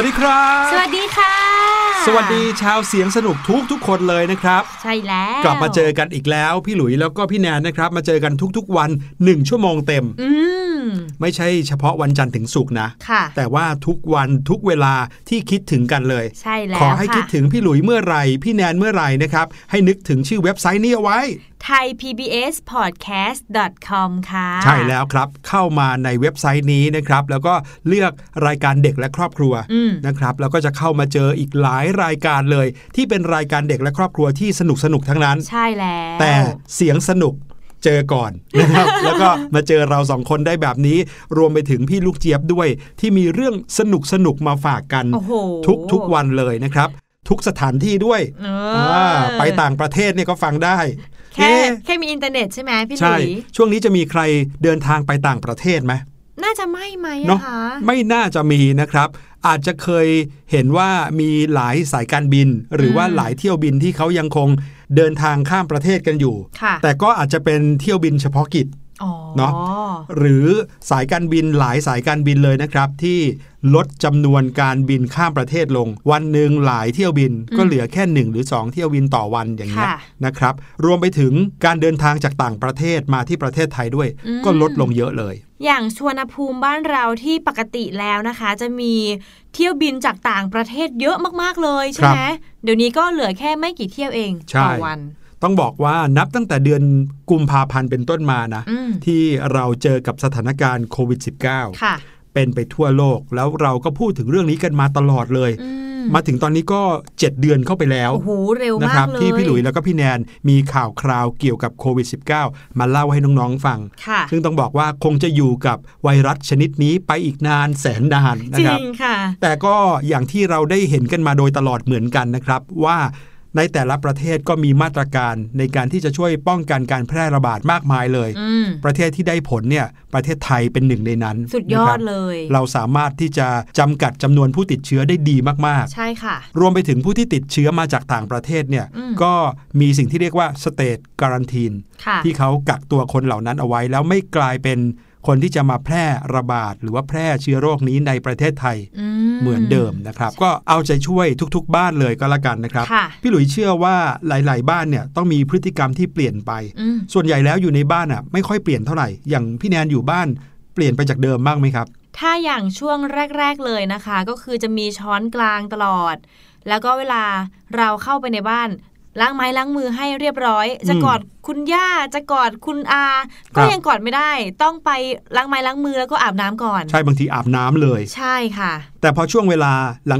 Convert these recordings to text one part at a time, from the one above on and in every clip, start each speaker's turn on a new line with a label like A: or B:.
A: วัสดีครับ
B: สวัสดีค่ะ
C: สวัสดีชาวเสียงสนุกทุกทุกคนเลยนะครับ
B: ใช่แล้ว
C: กลับมาเจอกันอีกแล้วพี่หลุยแล้วก็พี่แนนนะครับ มาเจอกันทุกๆวัน1ชั่วโมงเต็ม
B: อืม
C: ไม่ใช่เฉพาะวันจันทร์ถึงศุกร์นะ
B: ค่ะ
C: แต่ว่าทุกวันทุกเวลาที่คิดถึงกันเลย
B: ใช่แล้ว
C: ขอให้
B: ค่ะ
C: คิดถึงพี่หลุยเมื่อไหร่ พี่แนนเมื่อไหร่นะครับ ให้นึกถึงชื่อเว็บไซต์นี้เอาไว้
B: ไทย PBS Podcast com ค่ะ
C: ใช่แล้วครับ เข้ามาในเว็บไซต์นี้นะครับ แล้วก็เลือกรายการเด็กและครอบครัว
B: อืม
C: นะครับ แล้วก็จะเข้ามาเจออีกหลายรายการเลย ที่เป็นรายการเด็กและครอบครัวที่สนุกสนุกๆทั้งนั้น
B: ใช่แล้ว
C: แต่เสียงสนุกเจอก่อนนะครับ แล้วก็มาเจอเราสองคนได้แบบนี้ รวมไปถึงพี่ลูกเจี๊ยบด้วย ที่มีเรื่องสนุกสนุกๆมาฝากกัน
B: โอ้โห
C: ทุกทุกวันเลยนะครับทุกสถานที่ด้วย
B: เอออา
C: ไปต่างประเทศเนี่ยก็ฟังได้
B: แค่
C: เอ๊ะ
B: แค่มีอินเทอร์เน็ตใช่ไหมพี่ห
C: ใช่
B: ลุย
C: ช่วงนี้จะมีใครเดินทางไปต่างประเทศไหม
B: น่าจะไม่ไหม
C: เนาะ
B: อะคะ
C: ไม่น่าจะมีนะครับ อาจจะเคยเห็นว่ามีหลายสายการบิน หรือว่าหลายเที่ยวบินที่เขายังคงเดินทางข้ามประเทศกันอยู่
B: ค่ะ
C: แต่ก็อาจจะเป็นเที่ยวบินเฉพาะกิจ
B: อ๋อ
C: เนาะหรือสายการบินหลายสายการบินเลยนะครับ ที่ลดจำนวนการบินข้ามประเทศลง วันหนึ่งหลายเที่ยวบินก็เหลือแค่หนึ่งหรือสองเที่ยวบินต่อวันอย่างเงี้ย
B: ค่ะ
C: นะครับ รวมไปถึงการเดินทางจากต่างประเทศมาที่ประเทศไทยด้วย
B: อืม
C: ก็ลดลงเยอะเลย
B: อย่างสวนภูมิบ้านเราที่ปกติแล้วนะคะ จะมีเที่ยวบินจากต่างประเทศเยอะมากๆเลยใช่ไหมเดี๋ยวนี้ก็เหลือแค่ไม่กี่เที่ยวเอง
C: ใช่
B: ต่อวัน
C: ต้องบอกว่านับตั้งแต่เดือนกุมภาพันธ์เป็นต้นมานะ
B: อืม
C: ที่เราเจอกับสถานการณ์โควิด -19
B: ค่ะ
C: เป็นไปทั่วโลก แล้วเราก็พูดถึงเรื่องนี้กันมาตลอดเลย
B: อืม
C: มาถึงตอนนี้ก็ 7 เดือนเข้าไปแล้ว
B: โอ้โหเร็ว
C: นะ
B: มา
C: ครั
B: ก
C: บ
B: เลย
C: ที่พี่หลุยแล้วก็พี่แนนมีข่าวคราวเกี่ยวกับโควิด -19 มาเล่าให้น้องๆฟัง
B: ค่ะ
C: ซึ่งต้องบอกว่าคงจะอยู่กับไวรัสชนิดนี้ไปอีกนานแสนนานนะ
B: จริ
C: ครับ
B: งค่ะ
C: แต่ก็อย่างที่เราได้เห็นกันมาโดยตลอดเหมือนกันนะครับว่า ในแต่ละประเทศก็มีมาตรการในการที่จะช่วยป้องกันการแพร่ระบาดมากมายเลย
B: อืม
C: ประเทศที่ได้ผลเนี่ยประเทศไทยเป็นหนึ่งในนั้น
B: สุดยอ
C: นะครั
B: ด
C: บ
B: เลย
C: เราสามารถที่จะจำกัดจำนวนผู้ติดเชื้อได้ดีมาก
B: ใช่ค่ะ
C: ๆรวมไปถึงผู้ที่ติดเชื้อมาจากต่างประเทศเนี่ย
B: อืม
C: ก็มีสิ่งที่เรียกว่าสเต e การันทีน
B: ค่ะ
C: ที่เขากักตัวคนเหล่านั้นเอาไว้แล้วไม่กลายเป็น คนที่จะมาแพร่ระบาด หรือว่าแพร่เชื้อโรคนี้ในประเทศไทย
B: อื
C: เหมือนเดิมนะครับ ก็เอาใจช่วยทุกๆ บ้านเลยก็แล้วกันนะครับ
B: ค่ะ
C: พี่หลุยเชื่อว่าหลาย ๆ บ้านเนี่ยต้องมีพฤติกรรมที่เปลี่ยนไป
B: อืม
C: ส่วนใหญ่แล้วอยู่ในบ้านอะไม่ค่อยเปลี่ยนเท่าไหร่ อย่างพี่แนนอยู่บ้านเปลี่ยนไปจากเดิมบ้างไหมครับ
B: ถ้าอย่างช่วงแรก ๆ เลยนะคะ ก็คือจะมีช้อนกลางตลอดแล้วก็เวลาเราเข้าไปในบ้าน ล้างไม้ล้างมือให้เรียบร้อย จะ
C: อืม
B: กอดคุณย่าจะกอดคุณอา
C: ค
B: ก็
C: รับ
B: ยังกอดไม่ได้ ต้องไปล้างไม้ล้างมือแล้วก็อาบน้ำก่อน
C: ใช่บางทีอาบน้ำเลย
B: ใช่ค่ะ
C: แต่พอช่วงเวลา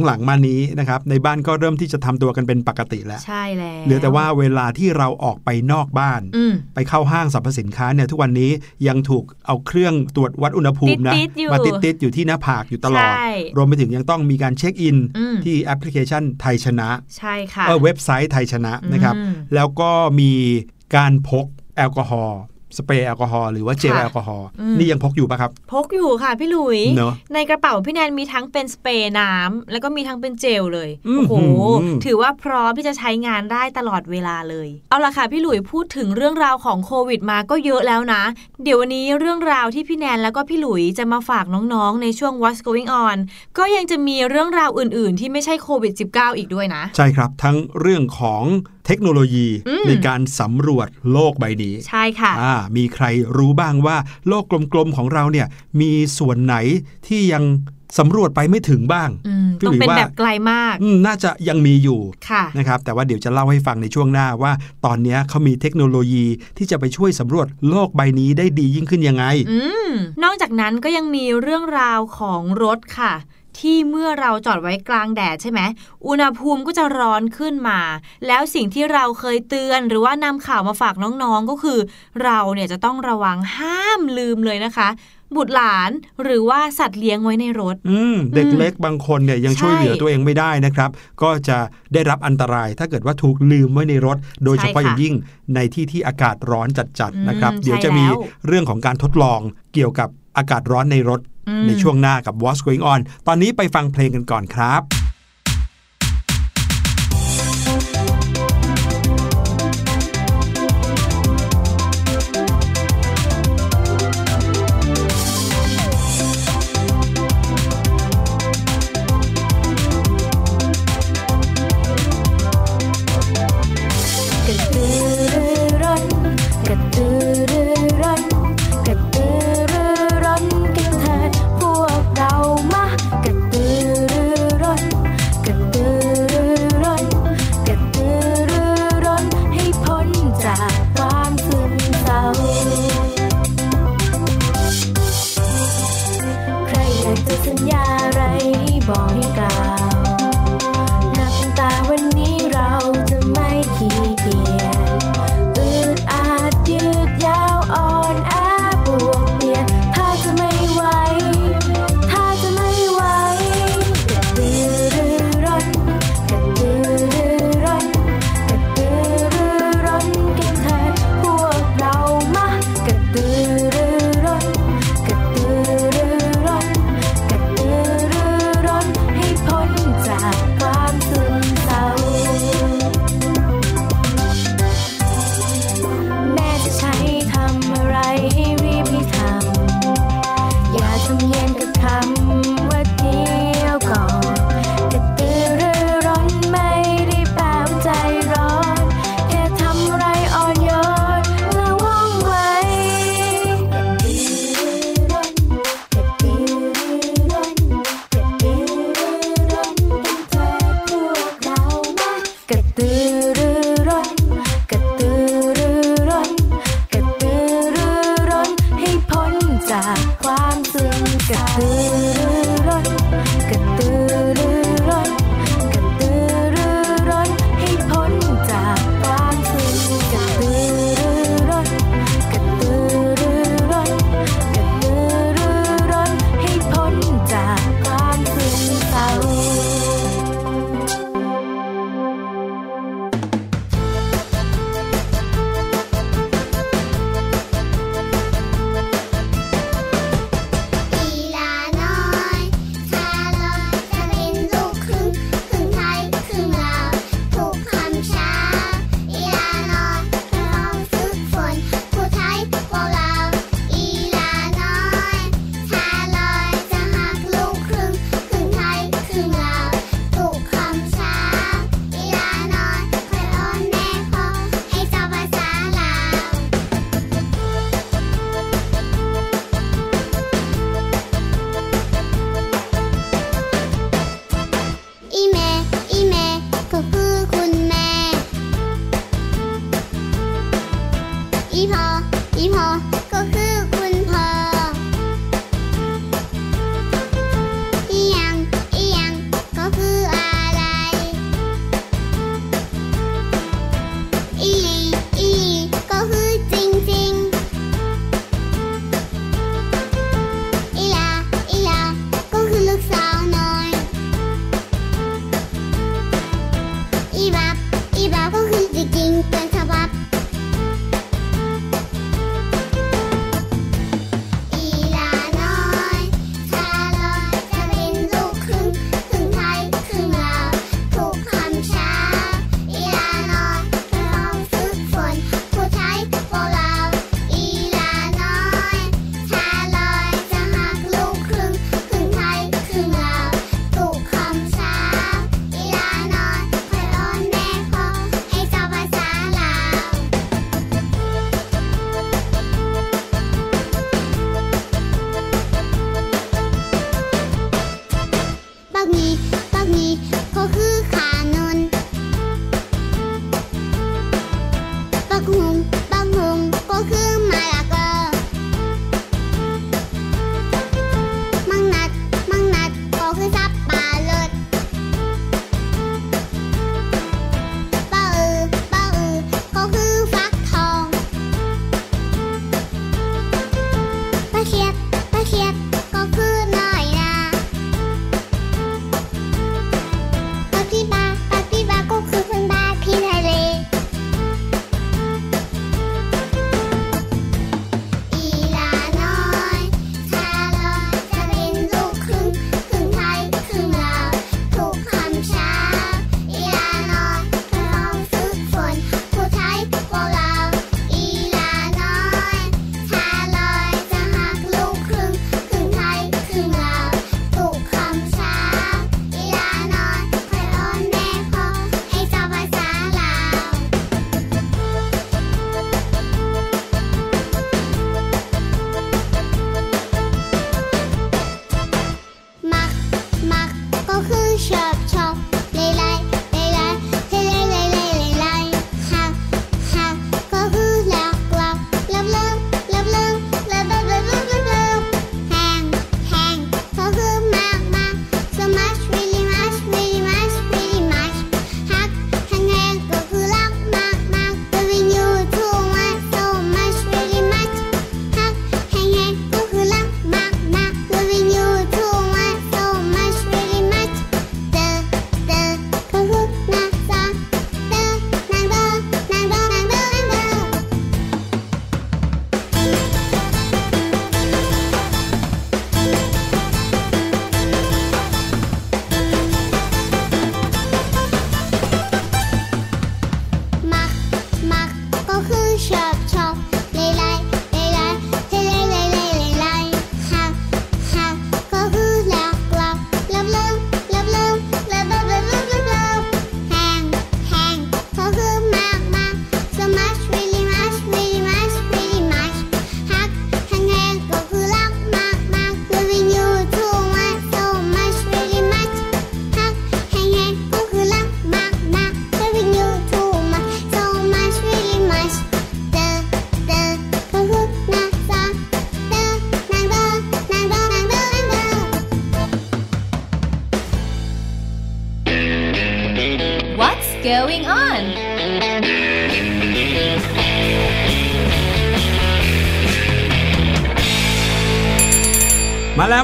C: หลังๆมานี้นะครับในบ้านก็เริ่มที่จะทำตัวกันเป็นปกติแล้ว
B: ใช่แล้ว
C: เหลือแต่ว่าเวลาที่เราออกไปนอกบ้าน
B: อืม
C: ไปเข้าห้างสรรพสินค้าเนี่ยทุกวันนี้ยังถูกเอาเครื่องตรวจวัดอุณหภูมินะ
B: ติดๆอยู่
C: มาติดๆอยู่ที่หน้าผากอยู่ตลอด
B: ใช่
C: รวมไปถึงยังต้องมีการเช็คอิน
B: อืม
C: ที่แอปพลิเคชันไทยชนะ
B: ใช่ค่ะ
C: เออเว็บไซต์ไทยชนะนะครับ
B: อืม
C: แล้วก็มีการพกแอลกอฮอล์ สเปรย์แอลกอฮอล์หรือว่าเจล
B: ค่ะ
C: แอลกอฮอล์
B: อืม
C: นี่ยังพกอยู่ปะครับ
B: พกอยู่ค่ะพี่หลุย
C: เนอะ
B: ในกระเป๋าพี่แนนมีทั้งเป็นสเปรย์น้ำแล้วก็มีทั้งเป็นเจลเลย
C: อื้อ
B: โอ้โห
C: หือ
B: ถือว่าพร้อมที่จะใช้งานได้ตลอดเวลาเลย เอาล่ะค่ะพี่หลุยพูดถึงเรื่องราวของโควิดมาก็เยอะแล้วนะ เดี๋ยววันนี้เรื่องราวที่พี่แนนแล้วก็พี่หลุยจะมาฝากน้องๆ ในช่วง What's Going On ก็ยังจะมีเรื่องราวอื่น ๆ ที่ไม่ใช่โควิด -19 อีกด้วยนะ
C: ใช่ครับทั้งเรื่องของ เทคโนโลยี
B: อืม
C: ในการสำรวจโลกใบนี้
B: ใช่ค่ะ
C: อ่ามีใครรู้บ้างว่าโลกกลมๆของเราเนี่ยมีส่วนไหนที่ยังสำรวจไปไม่ถึงบ้าง
B: อืม
C: พี่
B: ต้อง
C: หลุย
B: เป็น
C: ว่า
B: แบบไกลมาก
C: อืมน่าจะยังมีอยู่
B: ค่ะ
C: นะครับ แต่ว่าเดี๋ยวจะเล่าให้ฟังในช่วงหน้าว่า ตอนเนี้ยเขามีเทคโนโลยีที่จะไปช่วยสำรวจโลกใบนี้ได้ดียิ่งขึ้นยังไง
B: อืมนอกจากนั้นก็ยังมีเรื่องราวของรถค่ะ ที่เมื่อเราจอดไว้กลางแดดใช่ไหมอุณหภูมิก็จะร้อนขึ้นมา แล้วสิ่งที่เราเคยเตือนหรือว่านำข่าวมาฝากน้องๆก็คือ เราเนี่ยจะต้องระวังห้ามลืมเลยนะคะบุตรหลานหรือว่าสัตว์เลี้ยงไว้ในรถ
C: อืมเด็กเล็กบางคนเนี่ยยัง
B: ใช่
C: ช่วยเหลือตัวเองไม่ได้นะครับ ก็จะได้รับอันตราย ถ้าเกิดว่าถูกลืมไว้ในรถ โดยเฉพาะ
B: ใช่ค่ะ
C: อย่างยิ่งในที่ที่อากาศร้อนจัด
B: อืม
C: ๆนะครับ
B: ใช่
C: เดี๋ยวจะมี
B: แล้ว
C: เรื่องของการทดลองเกี่ยวกับอากาศร้อนในรถ
B: อืม
C: ในช่วงหน้ากับ What's Going On ตอนนี้ไปฟังเพลงกันก่อนครับ「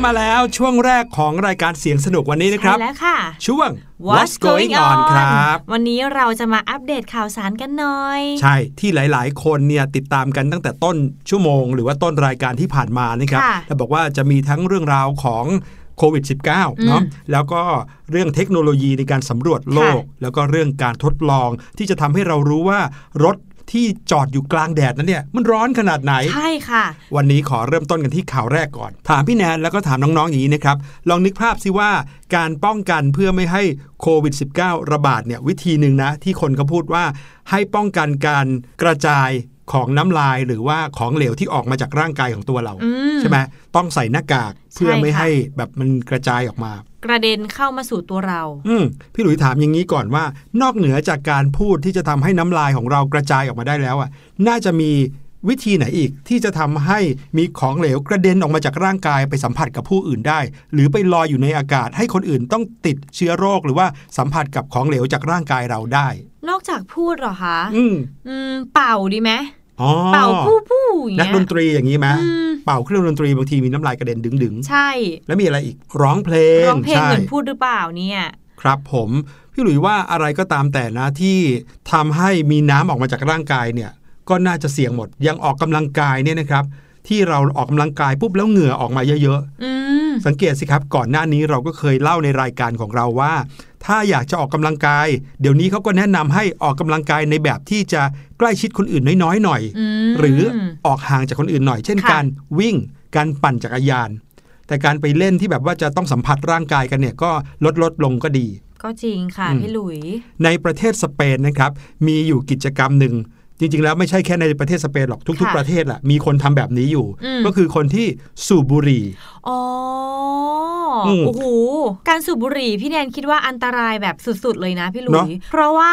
D: มา
C: แล้วมาแล้วช่วงแรกของรายการเสียงสนุกวันนี้นะครับ
B: ใช่แล้วค่ะ
C: ช่วง What's Going On ครับ
B: วันนี้เราจะมาอัปเดตข่าวสารกันหน่อย
C: ใช่ที่หลาย ๆ คนเนี่ยติดตามกันตั้งแต่ต้นชั่วโมง หรือว่าต้นรายการที่ผ่านมานะครับ
B: ค่ะ
C: แล้วบอกว่าจะมีทั้งเรื่องราวของโควิด -19 เนาะแล้วก็เรื่องเทคโนโลยีในการสำรวจโลก
B: ค่ะ
C: แล้วก็เรื่องการทดลองที่จะทำให้เรารู้ว่ารถ ที่จอดอยู่กลางแดดนั้นเนี่ยมันร้อนขนาดไหน
B: ใช่ค่ะ
C: วันนี้ขอเริ่มต้นกันที่ข่าวแรกก่อน ถามพี่แนนแล้วก็ถามน้องๆอย่างนี้นะครับ ลองนึกภาพสิว่าการป้องกันเพื่อไม่ให้โควิด -19 ระบาดเนี่ยวิธีหนึ่งนะที่คนเขาพูดว่าให้ป้องกันการกระจาย ของน้ำลายหรือว่าของเหลวที่ออกมาจากร่างกายของตัวเรา
B: อืม
C: ใช่ไหมต้องใส่หน้ากากเพื่อไม่
B: ใช่ค่ะ
C: ให้แบบมันกระจายออกมา
B: กระเด็นเข้ามาสู่ตัวเรา
C: อืมพี่หลุยถามอย่างนี้ก่อนว่า นอกเหนือจากการพูดที่จะทำให้น้ำลายของเรากระจายออกมาได้แล้วอะ น่าจะมีวิธีไหนอีกที่จะทำให้มีของเหลวกระเด็นออกมาจากร่างกายไปสัมผัสกับผู้อื่นได้ หรือไปลอยอยู่ในอากาศให้คนอื่นต้องติดเชื้อโรคหรือว่าสัมผัสกับของเหลวจากร่างกายเราได้
B: นอกจากพูดเหรอคะ
C: อืม
B: อืมเป่าดีไหม
C: อ๋อ
B: เป่าปู้ปู้อย่าง
C: นัก
B: เงี้ย
C: ดนตรีอย่างนี้ไหม
B: อืม
C: เป่าเครื่องดนตรีบางทีมีน้ำลายกระเด็นดึง
B: ใช่
C: ๆแล้วมีอะไรอีกร้องเพลง
B: ร้องเพลง
C: ใช่
B: เหมือนพูดหรือเปล่าเนี่ย
C: ครับผมพี่หลุยว่าอะไรก็ตามแต่นะที่ทำให้มีน้ำออกมาจากร่างกายเนี่ย ก็น่าจะเสี่ยงหมดอยังออกกำลังกายเนี่ยนะครับ ที่เราออกกำลังกายปุ๊บแล้วเหงื่อออกมาเยอะ
B: อืม
C: ๆสังเกตสิครับก่อนหน้านี้เราก็เคยเล่าในรายการของเราว่า ถ้าอยากจะออกกำลังกาย เดี๋ยวนี้เขาก็แนะนำให้ออกกำลังกายในแบบที่จะใกล้ชิดคนอื่นน้อยๆหน่อย
B: อืม
C: หรือออกห่างจากคนอื่นหน่อย เช่น
B: ค่ะ
C: การวิ่ง การปั่นจักรยาน แต่การไปเล่นที่แบบว่าจะต้องสัมผัสร่างกายกันเนี่ยก็ลดลดลงก็ดี
B: ก็จริงค่ะ
C: อืม
B: พี่หลุย
C: ในประเทศสเปนนะครับ มีอยู่กิจกรรมหนึ่งจริง ๆ แล้วไม่ใช่แค่ในประเทศสเปนหรอกทุก
B: ค่ะ
C: ๆประเทศแหละมีคนทำแบบนี้อยู่
B: อืม
C: ก็คือคนที่สูบบุหรี่
B: อ๋ออ
C: ม
B: โอ้โหการสูบบุหรี่พี่แนนคิดว่าอันตรายแบบสุด ๆ เลยนะพี่หลุ
C: เนอะ
B: ยเพราะว่า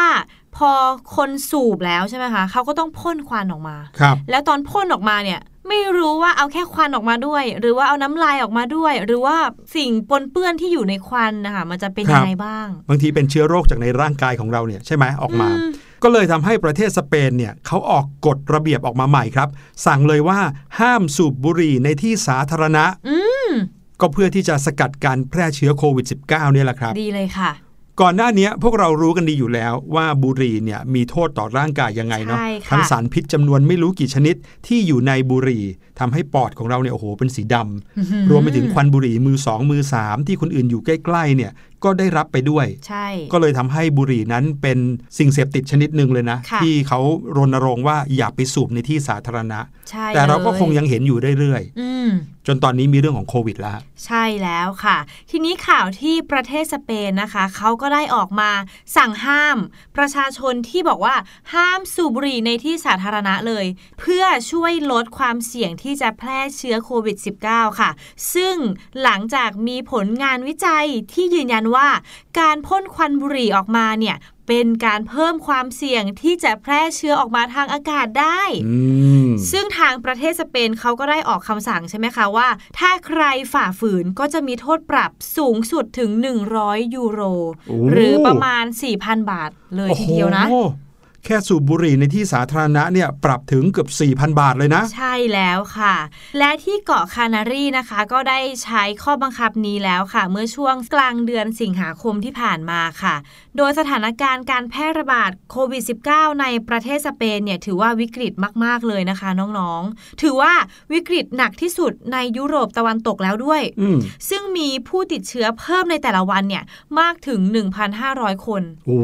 B: พอคนสูบแล้วใช่ไหมคะเขาก็ต้องพ่นควันออกมา
C: ครับ
B: แล้วตอนพ่นออกมาเนี่ยไม่รู้ว่าเอาแค่ควันออกมาด้วย หรือว่าเอาน้ำลายออกมาด้วย หรือว่าสิ่งปนเปื้อนที่อยู่ในควันนะคะมันจะเป็น
C: ครั
B: ยั
C: บ
B: งไงบ้าง
C: บางทีเป็นเชื้อโรคจากในร่างกายของเราเนี่ยใช่ไหมออกมา
B: อืม
C: ก็เลยทำให้ประเทศสเปนเนี่ยเขาออกกฎระเบียบออกมาใหม่ครับ สั่งเลยว่าห้ามสูบบุหรี่ในที่สาธารณะ
B: อืม
C: ก็เพื่อที่จะสกัดการแพร่เชื้อโควิด -19 เนี่ยแหละครับ
B: ดีเลยค่ะ
C: ก่อนหน้านี้พวกเรารู้กันดีอยู่แล้วว่าบุหรี่เนี่ยมีโทษต่อร่างกายยังไงเนาะ
B: ใช่ค่ะ
C: ทั้งสารพิษจำนวนไม่รู้กี่ชนิดที่อยู่ในบุหรี่ทำให้ปอดของเราเนี่ยโอ้โหเป็นสีดำรวมไปถึงควันบุหรี่มือสองมือสามที่คนอื่นอยู่ใกล้ๆเนี่ยก็ได้รับไปด้วย
B: ใช่
C: ก็เลยทำให้บุหรี่นั้นเป็นสิ่งเสพติดชนิดหนึ่งเลยนะ
B: ค่ะ
C: ที่เขารณรงค์ว่าอย่าไปสูบในที่สาธารณะ
B: ใช่
C: แต่เราก็
B: ล
C: คงยังเห็นอยู่เรื่อย
B: อืม
C: ๆ จนตอนนี้มีเรื่องของโควิดแล้ว
B: ใช่แล้วค่ะ ทีนี้ข่าวที่ประเทศสเปนนะคะ เขาก็ได้ออกมาสั่งห้าม ประชาชนที่บอกว่าห้ามสูบบุหรี่ในที่สาธารณะเลย เพื่อช่วยลดความเสี่ยงที่จะแพร่เชื้อโควิด -19 ค่ะ ซึ่งหลังจากมีผลงานวิจัยที่ยืนยันว่า การพ่นควันบุหรี่ออกมาเนี่ย เป็นการเพิ่มความเสี่ยงที่จะแพร่เชื้อออกมาทางอากาศได้
C: อืม
B: ซึ่งทางประเทศสเปนเขาก็ได้ออกคำสั่งใช่ไหมคะว่า ถ้าใครฝ่าฝืนก็จะมีโทษปรับสูงสุดถึง 100 ยูโร
C: โอ้
B: หรือประมาณ 4,000 บาทเลยทีเดียวนะ
C: โอ้โห แค่สูบบุหรี่ในที่สาธารณะเนี่ยปรับถึงเกือบ 4,000 บาทเลยนะ
B: ใช่แล้วค่ะ และที่เกาะคานารีนะคะ ก็ได้ใช้ข้อบังคับนี้แล้วค่ะ เมื่อช่วงกลางเดือนสิงหาคมที่ผ่านมาค่ะ โดยสถานการณ์การแพร่ระบาดโควิด -19 ในประเทศสเปนเนี่ยถือว่าวิกฤตมาก ๆ เลยนะคะน้องๆ ถือว่าวิกฤตหนักที่สุดในยุโรปตะวันตกแล้วด้วย
C: อืม
B: ซึ่งมีผู้ติดเชื้อเพิ่มในแต่ละวันเนี่ยมากถึง 1,500 คน
C: โอ้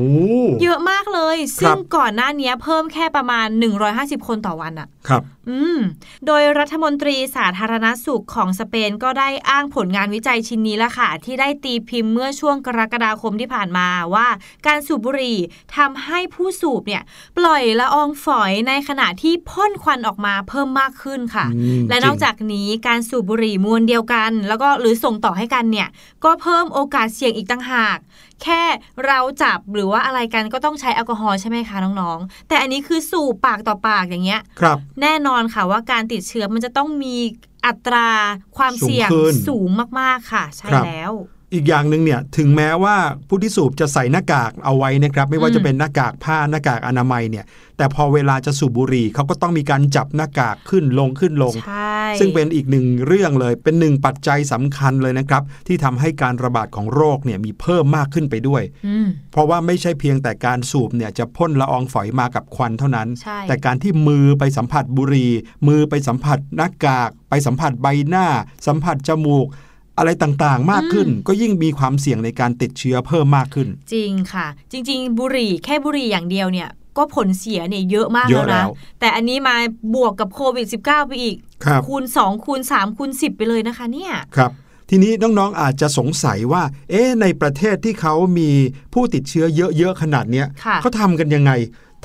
B: เยอะมากเลย ซึ่งก่อนหน้านี้เพิ่มแค่ประมาณ 150 คนต่อวันอะ
C: ครับ
B: อืม โดยรัฐมนตรีสาธารณสุขของสเปนก็ได้อ้างผลงานวิจัยชิ้นนี้ละค่ะ ที่ได้ตีพิมพ์เมื่อช่วงกรกฎาคมที่ผ่านมาว่า การสูบบุหรี่ทำให้ผู้สูบเนี่ย ปล่อยละอองฝอยในขณะที่พ่นควันออกมาเพิ่มมากขึ้นค่ะ
C: อืม
B: และ
C: จริง
B: นอกจากนี้การสูบบุหรี่มวลเดียวกัน แล้วก็หรือส่งต่อให้กันเนี่ย ก็เพิ่มโอกาสเสี่ยงอีกต่างหาก แค่เราจับหรือว่าอะไรกันก็ต้องใช้แอลกอฮอล์ใช่ไหมคะน้องๆ แต่อันนี้คือสูบปากต่อปากอย่างเงี้ย
C: ครับ
B: แน่นอนค่ะว่าการติดเชื้อมันจะต้องมีอัตราความเสี่ยง
C: สูงขึ้น
B: สูงมากๆค่ะ ใช่
C: ครับ
B: แล้ว
C: อีกอย่างหนึ่งเนี่ยถึงแม้ว่าผู้ที่สูบจะใส่หน้ากากเอาไว้นะครับ ไม่ว่า
B: อืม
C: จะเป็นหน้ากากผ้าหน้ากากอนามัยเนี่ย แต่พอเวลาจะสูบบุหรี่เขาก็ต้องมีการจับหน้ากากขึ้นลงขึ้นลง
B: ใช่
C: ซึ่งเป็นอีกหนึ่งเรื่องเลย เป็นหนึ่งปัจจัยสำคัญเลยนะครับ ที่ทำให้การระบาดของโรคเนี่ยมีเพิ่มมากขึ้นไปด้วย
B: อืม
C: เพราะว่าไม่ใช่เพียงแต่การสูบเนี่ยจะพ่นละอองฝอยมากับควันเท่านั้น
B: ใช่
C: แต่การที่มือไปสัมผัสบุหรี่มือไปสัมผัสหน้ากาก ไปสัมผัสใบหน้า สัมผัสจมูก อะไรต่างๆ มากขึ้น ก็ยิ่งมีความเสี่ยงในการติดเชื้อเพิ่มมากขึ้น
B: จริงค่ะ จริง ๆ บุหรี่แค่บุหรี่อย่างเดียวเนี่ยก็ผลเสียเนี่ยเยอะมาก
C: เย
B: แล้ว
C: อะแล้
B: นะ
C: ว
B: แต่อันนี้มาบวกกับโควิด -19 ไปอีก
C: ครับ
B: คูณ 2 คูณ 3 คูณ 10 ไปเลยนะคะเนี่ย
C: ครับทีนี้น้องๆอาจจะสงสัยว่า เอ๊ะในประเทศที่เขามีผู้ติดเชื้อเยอะๆขนาดเนี้ย
B: ค่ะ
C: เขาทำกันยังไง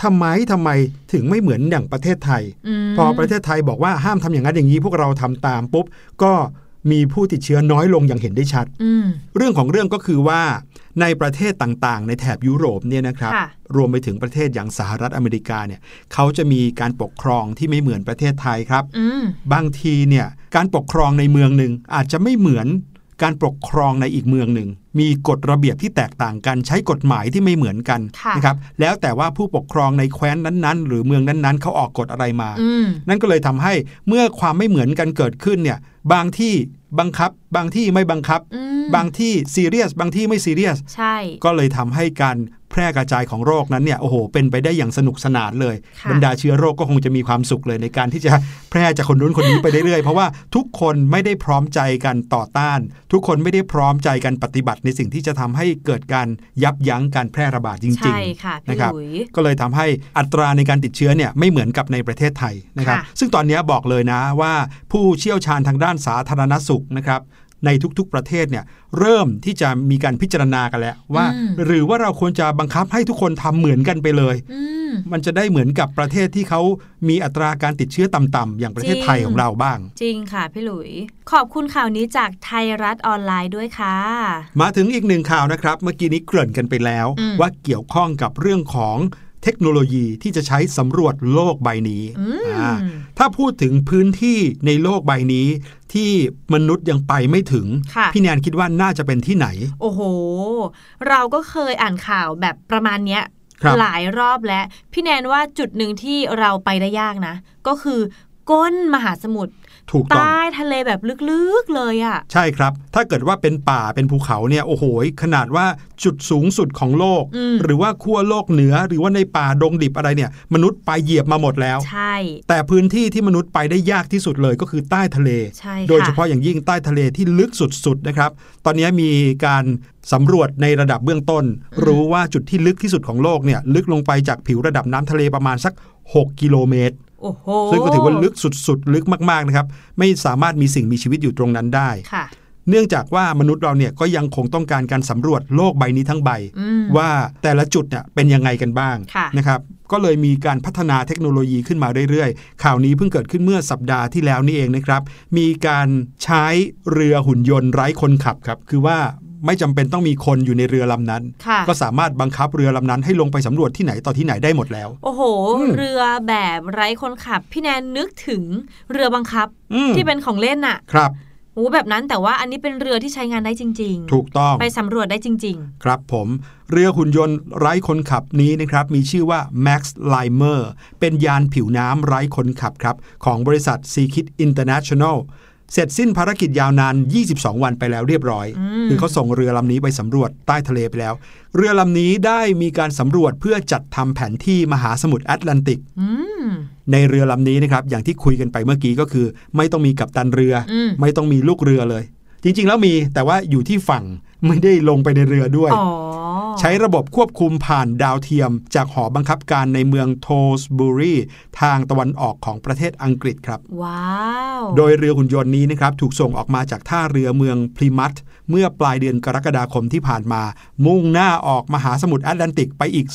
C: ทำไมทำไมถึงไม่เหมือนอย่างประเทศไทย
B: ม
C: พอประเทศไทยบอกว่าห้ามทำอย่างนั้นอย่างนี้พวกเราทำตามปุ๊บ ก็ มีผู้ติดเชื้อน้อยลงอย่างเห็นได้ชัด
B: อืม
C: เรื่องของเรื่องก็คือว่าในประเทศต่างๆ ในแถบยุโรปเนี่ยนะครับ
B: ค่ะ
C: รวมไปถึงประเทศอย่างสหรัฐอเมริกาเนี่ยเขาจะมีการปกครองที่ไม่เหมือนประเทศไทยครับ
B: อืม
C: บางทีเนี่ยการปกครองในเมืองหนึ่งอาจจะไม่เหมือนการปกครองในอีกเมืองหนึ่ง มีกฎระเบียบที่แตกต่างกันใช้กฎหมายที่ไม่เหมือนกัน
B: ค่ะ
C: นะครับแล้วแต่ว่าผู้ปกครองในแคว้นนั้นๆ หรือเมืองนั้นๆ เขาออกกฎอะไรมา
B: อืม
C: นั่นก็เลยทำให้เมื่อความไม่เหมือนกันเกิดขึ้นเนี่ยบางที่บังคับ บางที่ไม่บังคับ
B: อืม
C: บางที่ซีเรียส บางที่ไม่ซีเรียส
B: ใช่
C: ก็เลยทำให้การแพร่กระจายของโรคนั้นเนี่ยโอ้โห เป็นไปได้อย่างสนุกสนานเลย
B: ค่ะ
C: บรรดาเชื้อโรคก็คงจะมีความสุขเลยในการที่จะแพร่จากคนนู้นคนนี้ไปเรื่อยๆเพราะว่าทุกคนไม่ได้พร้อมใจกันต่อต้าน ทุกคนไม่ได้พร้อมใจกันปฏิบัติในสิ่งที่จะทำให้เกิดการยับยั้งการแพร่ระบาดจริง
B: ใช่
C: ๆ
B: ค่ะพี่
C: นะครับ
B: หลุย
C: ก็เลยทำให้อัตราในการติดเชื้อเนี่ยไม่เหมือนกับในประเทศไทยนะครับ
B: ค่ะ
C: ซึ่งตอนนี้บอกเลยนะว่าผู้เชี่ยวชาญทางด้านสาธารณสุขนะครับ ในทุกๆประเทศเนี่ยเริ่มที่จะมีการพิจารณากันแล้วว่า
B: อืม
C: หรือว่าเราควรจะบังคับให้ทุกคนทำเหมือนกันไปเลย
B: อืม
C: มันจะได้เหมือนกับประเทศที่เขามีอัตราการติดเชื้อต่ำๆอย่างประเทศไทย
B: จริง
C: ของเราบ้าง
B: จริงค่ะพี่หลุย ขอบคุณข่าวนี้จากไทยรัฐออนไลน์ด้วยค่ะ
C: มาถึงอีกหนึ่งข่าวนะครับ เมื่อกี้นี้เกริ่นกันไปแล้ว
B: อืม
C: ว่าเกี่ยวข้องกับเรื่องของ เทคโนโลยีที่จะใช้สำรวจโลกใบนี้
B: อืม
C: อ่าถ้าพูดถึงพื้นที่ในโลกใบนี้ ที่มนุษย์ยังไปไม่ถึง
B: ค่ะ
C: พี่แนนคิดว่าน่าจะเป็นที่ไหน
B: โอ้โห เราก็เคยอ่านข่าวแบบประมาณเนี้ย
C: ครับ
B: หลายรอบแล้ว พี่แนนว่าจุดหนึ่งที่เราไปได้ยากนะ ก็คือก้นมหาสมุทร
C: ถูกต้อง
B: ใต้ทะเลแบบลึกๆเลยอะ่ะ
C: ใช่ครับ ถ้าเกิดว่าเป็นป่าเป็นภูเขาเนี่ยโอ้โหขนาดว่าจุดสูงสุดของโลก
B: อืม
C: หรือว่าขั้วโลกเหนือหรือว่าในป่าดงดิบอะไรเนี่ย มนุษย์ไปเหยียบมาหมดแล้ว
B: ใช่
C: แต่พื้นที่ที่มนุษย์ไปได้ยากที่สุดเลยก็คือใต้ทะเล
B: ใช่ค่ะ
C: โดยเฉพาะอย่างยิ่งใต้ทะเลที่ลึกสุดๆนะครับ ตอนนี้มีการสำรวจในระดับเบื้องต้น รู้ว่าจุดที่ลึกที่สุดของโลกเนี่ยลึกลงไปจากผิวระดับน้ำทะเลประมาณสัก 6 กิโลเมตร
B: โอ้โห
C: ซึ่งก็ถือว่าลึกสุดๆ ลึกมากๆนะครับ ไม่สามารถมีสิ่งมีชีวิตอยู่ตรงนั้นได้
B: ค่ะ
C: เนื่องจากว่ามนุษย์เราเนี่ยก็ยังคงต้องการการสำรวจโลกใบนี้ทั้งใบ
B: อืม
C: ว่าแต่ละจุดเนี่ยเป็นยังไงกันบ้าง
B: ค่ะ
C: นะครับก็เลยมีการพัฒนาเทคโนโลยีขึ้นมาเรื่อยๆ ข่าวนี้เพิ่งเกิดขึ้นเมื่อสัปดาห์ที่แล้วนี่เองนะครับ มีการใช้เรือหุ่นยนต์ไร้คนขับครับ คือว่า ไม่จำเป็นต้องมีคนอยู่ในเรือลำนั้น
B: ค่ะ
C: ก็สามารถบังคับเรือลำนั้นให้ลงไปสำรวจที่ไหนต่อที่ไหนได้หมดแล้ว
B: โอ้โห
C: อืม
B: เรือแบบไร้คนขับ พี่แนนนึกถึงเรือบังคับ
C: อืม
B: ที่เป็นของเล่นน่ะ
C: ครับ
B: โอ้แบบนั้นแต่ว่าอันนี้เป็นเรือที่ใช้งานได้จริง
C: ถูกต้อง
B: ๆไปสำรวจได้จริง
C: ครับผม เรือหุ่นยนต์ไร้คนขับนี้นะครับมีชื่อว่า Max Limer เป็นยานผิวน้ำไร้คนขับครับ ของบริษัท Seakit International เสร็จสิ้นภารกิจยาวนาน 22 วันไปแล้วเรียบร้อย
B: อืม
C: คือเขาส่งเรือลำนี้ไปสำรวจใต้ทะเลไปแล้ว เรือลำนี้ได้มีการสำรวจเพื่อจัดทำแผนที่มหาสมุทรแอตแลนติก
B: ๆอืม
C: ในเรือลำนี้นะครับ อย่างที่คุยกันไปเมื่อกี้ก็คือ ไม่ต้องมีกัปตันเรือ
B: อืม
C: ไม่ต้องมีลูกเรือเลย จริง ๆ แล้วมีแต่ว่าอยู่ที่ฝั่งไม่ได้ลงไปในเรือด้วย
B: อ๋อ
C: ใช้ระบบควบคุมผ่านดาวเทียม จากหอบังคับการในเมืองโทสบูรีทางตะวันออกของประเทศอังกฤษครับ
B: ว้าว
C: โดยเรือหุ่นยนต์นี้นะครับถูกส่งออกมาจากท่าเรือเมืองพลีมัต เมื่อปลายเดือนกรกฎาคมที่ผ่านมา มุ่งหน้าออกมหาสมุทรแอตแลนติกไปอีก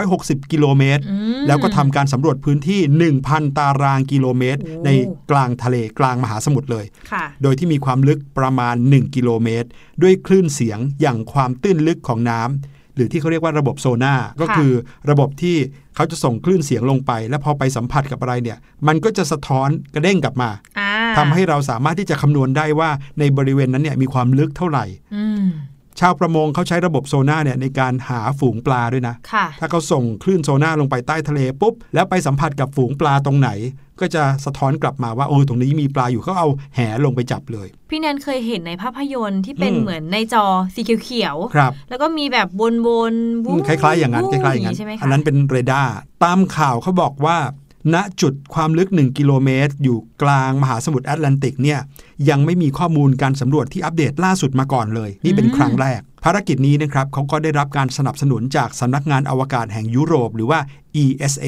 C: 460 กิโลเมตร
B: อืม
C: แล้วก็ทำการสำรวจพื้นที่ 1,000 ตารางกิโลเมตร
B: โอ้
C: ในกลางทะเลกลางมหาสมุทรเลย
B: ค่ะ
C: โดยที่มีความลึกประมาณ 1 กิโลเมตร ด้วยคลื่นเสียงอย่างความตื้นลึกของน้ำ หรือที่เขาเรียกว่าระบบโซนา่าก็คือระบบที่เขาจะส่งคลื่นเสียงลงไป แล้วพอไปสัมผัสกับอะไรเนี่ย มันก็จะสะท้อนกระเด้งกลับมา
B: อ่า
C: ทำให้เราสามารถที่จะคำนวณได้ว่าในบริเวณนั้นเนี่ยมีความลึกเท่าไหร่
B: อืม
C: ชาวประมงเขาใช้ระบบโซนาร์เนี่ยในการหาฝูงปลาด้วยนะ
B: ค่ะ
C: ถ้าเขาส่งคลื่นโซนาร์ลงไปใต้ทะเลปุ๊บ แล้วไปสัมผัสกับฝูงปลาตรงไหน ก็จะสะท้อนกลับมาว่าโอ้ตรงนี้มีปลาอยู่เขาเอาแหลงไปจับเลย
B: พี่แนนเคยเห็นในภาพยนตร์ที่เป็น
C: อืม
B: เหมือนในจอสีเขียว
C: ครับ
B: ๆแล้วก็มีแบบวนๆวู
C: อืมคล้ายๆอย่างนั้นคล้ายๆอย่างนั้น
B: ใช่ไหมคะ
C: อันนั้นเป็นเรดาร์ตามข่าวเขาบอกว่า ณจุดความลึก 1 กิโลเมตร อยู่กลางมหาสมุทรแอตแลนติกเนี่ยยังไม่มีข้อมูลการสำรวจที่อัปเดตล่าสุดมาก่อนเลย นี่เป็นครั้งแรก ภารกิจนี้นะครับเขาก็ได้รับการสนับสนุนจากสำนักงานอวกาศแห่งยุโรป หรือว่า ESA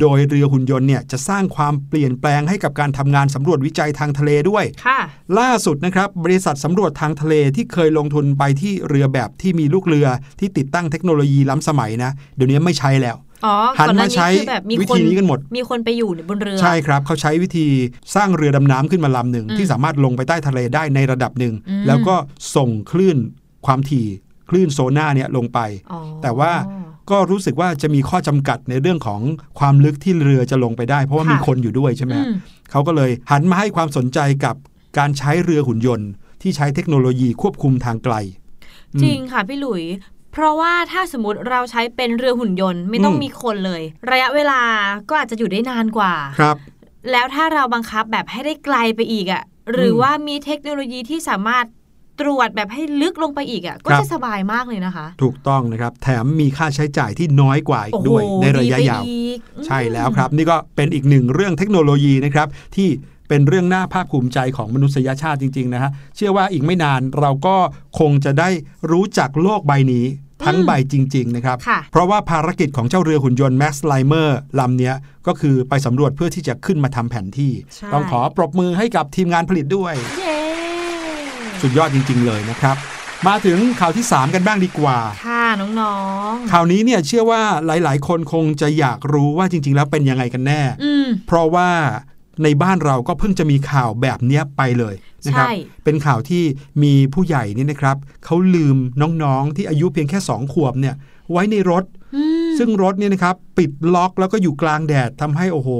C: โดยเรือหุ่นยนต์เนี่ยจะสร้างความเปลี่ยนแปลงให้กับการทำงานสำรวจวิจัยทางทะเลด้วย
B: ค่ะ
C: ล่าสุดนะครับบริษัทสำรวจทางทะเลที่เคยลงทุนไปที่เรือแบบที่มีลูกเรือที่ติดตั้งเทคโนโลยีล้ำสมัยนะเดี๋ยวนี้ไม่ใช้แล้ว
B: อ๋อ
C: หัน
B: ก่อ
C: มาใช้
B: คือแบบมี
C: วิ
B: คน
C: ธีนี้กันหมด
B: มีคนไปอยู่บนเรือ
C: ใช่ครับ เขาใช้วิธีสร้างเรือดำน้ำขึ้นมาลำหนึ่ง
B: อืม
C: ที่สามารถลงไปใต้ทะเลได้ในระดับหนึ่ง
B: อืม
C: แล้วก็ส่งคลื่นความถี่คลื่นโซน่าเนี่ยลงไป
B: อ๋อ
C: แต่ว่าก็รู้สึกว่าจะมีข้อจำกัดในเรื่องของความลึกที่เรือจะลงไปได้ เพราะว่า
B: ค่ะ
C: มีคนอยู่ด้วยใช่ไหม
B: อืม
C: เขาก็เลยหันมาให้ความสนใจกับการใช้เรือหุ่นยนต์ ที่ใช้เทคโนโลยีควบคุมทางไกล
B: จริงค่ะพี่หลุย เพราะว่าถ้าสมมติเราใช้เป็นเรือหุ่นยนต์ไม่ต้อง
C: อืม
B: มีคนเลย ระยะเวลาก็อาจจะอยู่ได้นานกว่า
C: ครับ
B: แล้วถ้าเราบังคับแบบให้ได้ไกลไปอีกอะ่ะหรือว่ามีเทคโนโลยีที่สามารถตรวจแบบให้ลึกลงไปอีกอะ่ะก็
C: ครับ
B: จะสบายมากเลยนะคะ
C: ถูกต้องนะครับ แถมมีค่าใช้จ่ายที่น้อยกว่าอี
B: โอ้
C: ก
B: โห
C: ด้วยในระยะ
B: ดีไป
C: ยาว
B: อีกอืม
C: ใช่แล้วครับ นี่ก็เป็นอีกหนึ่งเรื่องเทคโนโลยีนะครับที่เป็นเรื่องน่าภาคภูมิใจของมนุษยชาติจริง ๆ นะฮะ เชื่อว่าอีกไม่นานเราก็คงจะได้รู้จักโลกใบนี้ ทั้งใบจริง ๆ นะครับ
B: ค่ะ
C: เพราะว่าภารกิจของเจ้าเรือหุ่นยนต์ Max Limer ลำเนี้ยก็คือไปสำรวจเพื่อที่จะขึ้นมาทำแผนที่
B: ใช่
C: ต้องขอปรบมือให้กับทีมงานผลิตด้วย
B: เย้
C: สุดยอดจริง ๆ เลยนะครับ มาถึงข่าวที่ 3 กันบ้างดีกว่า
B: ค่ะน้อง
C: ข่าวนี้เนี่ยเชื่อว่าหลาย ๆ คนคงจะอยากรู้ว่าจริง ๆ แล้วเป็นยังไงกันแน่
B: ๆอืม
C: เพราะว่า ในบ้านเราก็เพิ่งจะมีข่าวแบบเนี้ยไปเลยนะครับ
B: ใช่
C: เป็นข่าวที่มีผู้ใหญ่นี่นะครับเขาลืมน้องๆที่อายุเพียงแค่2ขวบเนี่ยไว้ในรถ
B: อืม
C: ซึ่งรถเนี่ยนะครับปิดล็อกแล้วก็อยู่กลางแดดทำให้โอ้โห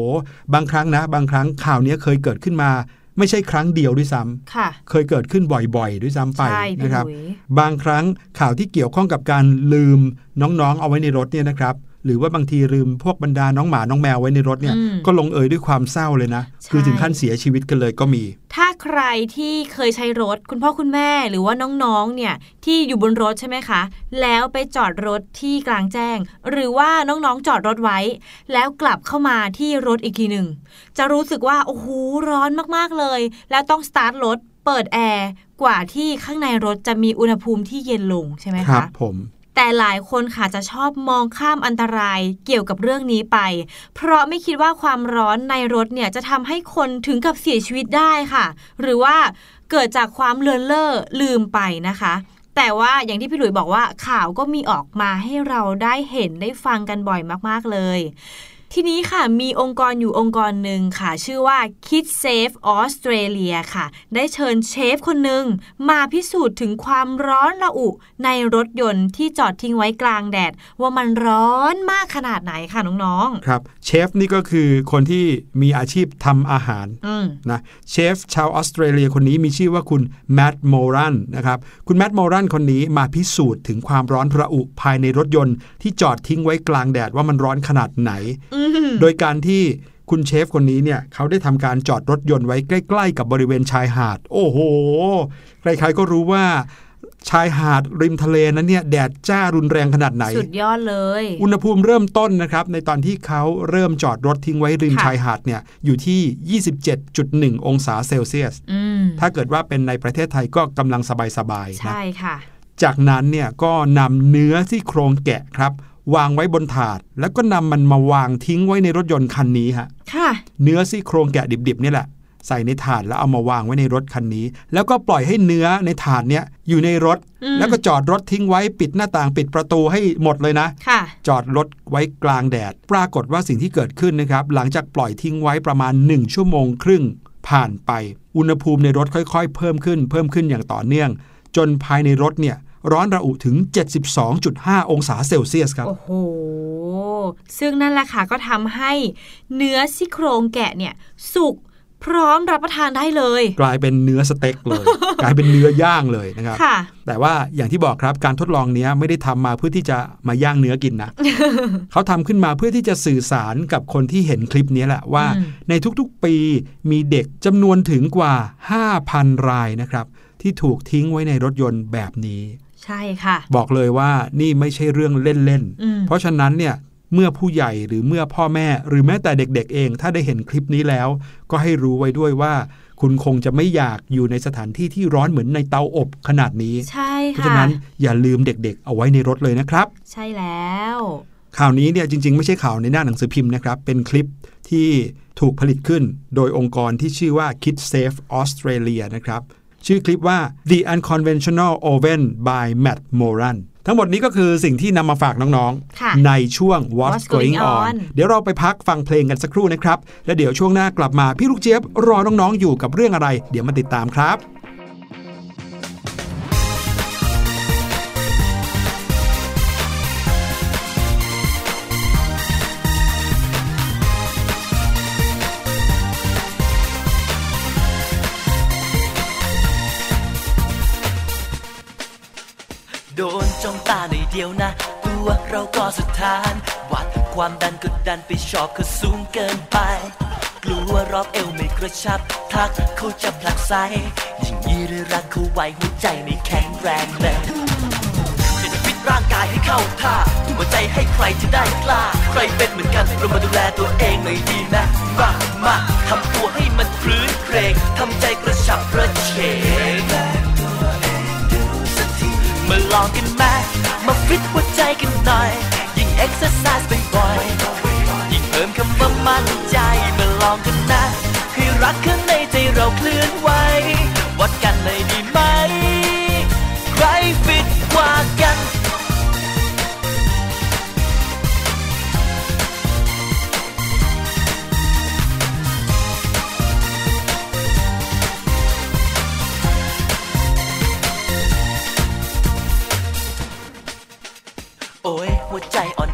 C: บางครั้งนะ บางครั้งข่าวเนี้ยเคยเกิดขึ้นมา ไม่ใช่ครั้งเดียวด้วยซ้ำ
B: ค่ะ
C: เคยเกิดขึ้นบ่อยๆ ด้วยซ้ำไป
B: ใช่พี่
C: นะครับ
B: หลุย
C: บางครั้งข่าวที่เกี่ยวข้องกับการลืมน้องๆ เอาไว้ในรถเนี่ยนะครับ หรือว่าบางทีลืมพวกบรรดาน้องหมาน้องแมวไว้ในรถเนี่ย
B: อืม
C: ก็ลงเอยด้วยความเศร้าเลยนะ
B: ใช่
C: คือถึงขั้นเสียชีวิตกันเลยก็มี
B: ถ้าใครที่เคยใช้รถคุณพ่อคุณแม่หรือว่าน้องๆเนี่ยที่อยู่บนรถใช่ไหมคะ แล้วไปจอดรถที่กลางแจ้ง หรือว่าน้องๆจอดรถไว้ แล้วกลับเข้ามาที่รถอีกทีหนึ่งจะรู้สึกว่าโอ้โหร้อนมากๆเลย แล้วต้องสตาร์ทรถเปิดแอร์กว่าที่ข้างในรถจะมีอุณหภูมิที่เย็นลงใช่ไหม
C: ครั
B: คะ
C: บผม
B: แต่หลายคนค่ะจะชอบมองข้ามอันตรายเกี่ยวกับเรื่องนี้ไป เพราะไม่คิดว่าความร้อนในรถเนี่ยจะทำให้คนถึงกับเสียชีวิตได้ค่ะ หรือว่าเกิดจากความเลือนเล่อลืมไปนะคะแต่ว่าอย่างที่พี่หลุยบอกว่าข่าวก็มีออกมาให้เราได้เห็นได้ฟังกันบ่อยมากๆเลย ทีนี้ค่ะมีองค์กรอยู่องค์กรหนึ่งค่ะ ชื่อว่า Kids Safe Australia ค่ะ ได้เชิญเชฟคนหนึ่งมาพิสูจน์ถึงความร้อนระอุในรถยนต์ที่จอดทิ้งไว้กลางแดด ว่ามันร้อนมากขนาดไหนค่ะน้อง
C: ครับเชฟนี่ก็คือคนที่มีอาชีพทำอาหาร
B: ๆอืม
C: นะเชฟชาวออสเตรเลียคนนี้มีชื่อว่าคุณแมดโมรันนะครับคุณแมดโมรันคนนี้มาพิสูจน์ถึงความร้อนระอุภายในรถยนต์ที่จอดทิ้งไว้กลางแดดว่ามันร้อนขนาดไหน
B: อืม
C: โดยการที่คุณเชฟคนนี้เนี่ยเขาได้ทำการจอดรถยนต์ไว้ใกล้ ๆ กับบริเวณชายหาด โอ้โห ใครๆก็รู้ว่าชายหาดริมทะเลนั้นเนี่ยแดดจ้ารุนแรงขนาดไหน
B: สุดยอดเลย
C: อุณหภูมิเริ่มต้นนะครับ ในตอนที่เขาเริ่มจอดรถทิ้งไว้ริม
B: ค่ะ
C: ชายหาดเนี่ยอยู่ที่ 27.1 องศาเซลเซียส
B: อืม
C: ถ้าเกิดว่าเป็นในประเทศไทยก็กำลังสบายๆนะ
B: ใช่ค่ะ
C: จากนั้นเนี่ยก็นำเนื้อที่โครงแกะครับ วางไว้บนถาด แล้วก็นำมันมาวางทิ้งไว้ในรถยนต์คันนี้ฮะ
B: ค่ะ
C: เนื้อซี่โครงแกะดิบๆนี่แหละใส่ในถาดแล้วเอามาวางไว้ในรถคันนี้ แล้วก็ปล่อยให้เนื้อในถาดเนี่ยอยู่ในรถ
B: อืม
C: แล้วก็จอดรถทิ้งไว้ปิดหน้าต่างปิดประตูให้หมดเลยนะ
B: ค่ะ
C: จอดรถไว้กลางแดด ปรากฏว่าสิ่งที่เกิดขึ้นนะครับ หลังจากปล่อยทิ้งไว้ประมาณ 1 ชั่วโมงครึ่ง ผ่านไป อุณหภูมิในรถค่อยๆ เพิ่มขึ้น เพิ่มขึ้นอย่างต่อเนื่อง จนภายในรถเนี่ย ร้อนระอุถึง 72.5 องศาเซลเซียสครับ
B: โอ้โห ซึ่งนั่นแหละค่ะก็ทำให้เนื้อซี่โครงแกะเนี่ยสุกพร้อมรับประทานได้เลย
C: กลายเป็นเนื้อสเต็กเลย กลายเป็นเนื้อย่างเลยนะครับ
B: ค่ะ
C: แต่ว่าอย่างที่บอกครับการทดลองเนี้ยไม่ได้ทำมาเพื่อที่จะมาย่างเนื้อกินนะเขาทำขึ้นมาเพื่อที่จะสื่อสารกับคนที่เห็นคลิปนี้แหละว่า
B: อืม
C: ในทุกๆปีมีเด็กจำนวนถึงกว่า 5,000 รายนะครับ ที่ถูกทิ้งไว้ในรถยนต์แบบนี้
B: ใช่ค่ะ
C: บอกเลยว่านี่ไม่ใช่เรื่องเล่น
B: อืม
C: ๆเพราะฉะนั้นเนี่ยเมื่อผู้ใหญ่หรือเมื่อพ่อแม่ หรือแม้แต่เด็กๆ เอง ถ้าได้เห็นคลิปนี้แล้ว ก็ให้รู้ไว้ด้วยว่า คุณคงจะไม่อยากอยู่ในสถานที่ที่ร้อนเหมือนในเตาอบขนาดนี้
B: ใช่
C: เพราะ
B: ค่ะ
C: ฉะนั้นอย่าลืมเด็กๆ เอาไว้ในรถเลยนะครับ
B: ใช่แล้ว
C: ข่าวนี้เนี่ยจริงๆ ไม่ใช่ข่าวในหน้าหนังสือพิมพ์นะครับ เป็นคลิปที่ถูกผลิตขึ้น โดยองค์กรที่ชื่อว่า Kids Safe Australia นะครับ ชื่อคลิปว่า The Unconventional Oven by Matt Moran ทั้งหมดนี้ก็คือสิ่งที่นำมาฝากน้อง
B: ค่ะ
C: ๆในช่วง What's
B: What's
C: Going
B: Going
C: On
B: On
C: เดี๋ยวเราไปพักฟังเพลงกันสักครู่นะครับ แล้วเดี๋ยวช่วงหน้ากลับมาพี่ลูกเจี๊ยบรอน้องๆอยู่กับเรื่องอะไร เดี๋ยวมาติดตามครับ
E: ดียวนะ ตัวเราก็สุดทานวัดความดันกดดันไปชอบเขาสูงเกินไป กลัวรอบเอวไม่กระชับ ทักเขาจะผลักไสยิ่งยีเรือรักเขาไว้หัวใจไม่แข็งแรงเลยจะฟิตร่างกายให้เข้าท่าหัวใจให้ใครจะได้กล้า ใครเป็นเหมือนกันเรามาดูแลตัวเองหน่อยดีนะมามาทำตัวให้มันคลื้นเครงทำใจกระฉับกระเฉง มาลองกันไหมมาฟิตหัวใจกันหน่อย ยิ่งเอ็กซ์ไซส์บ่อยๆยิ่งเพิ่มคำว่ามั่นใจมาลองกันนะ ให้รักข้างในใจเราเคลื่อนไหววัดกันเลย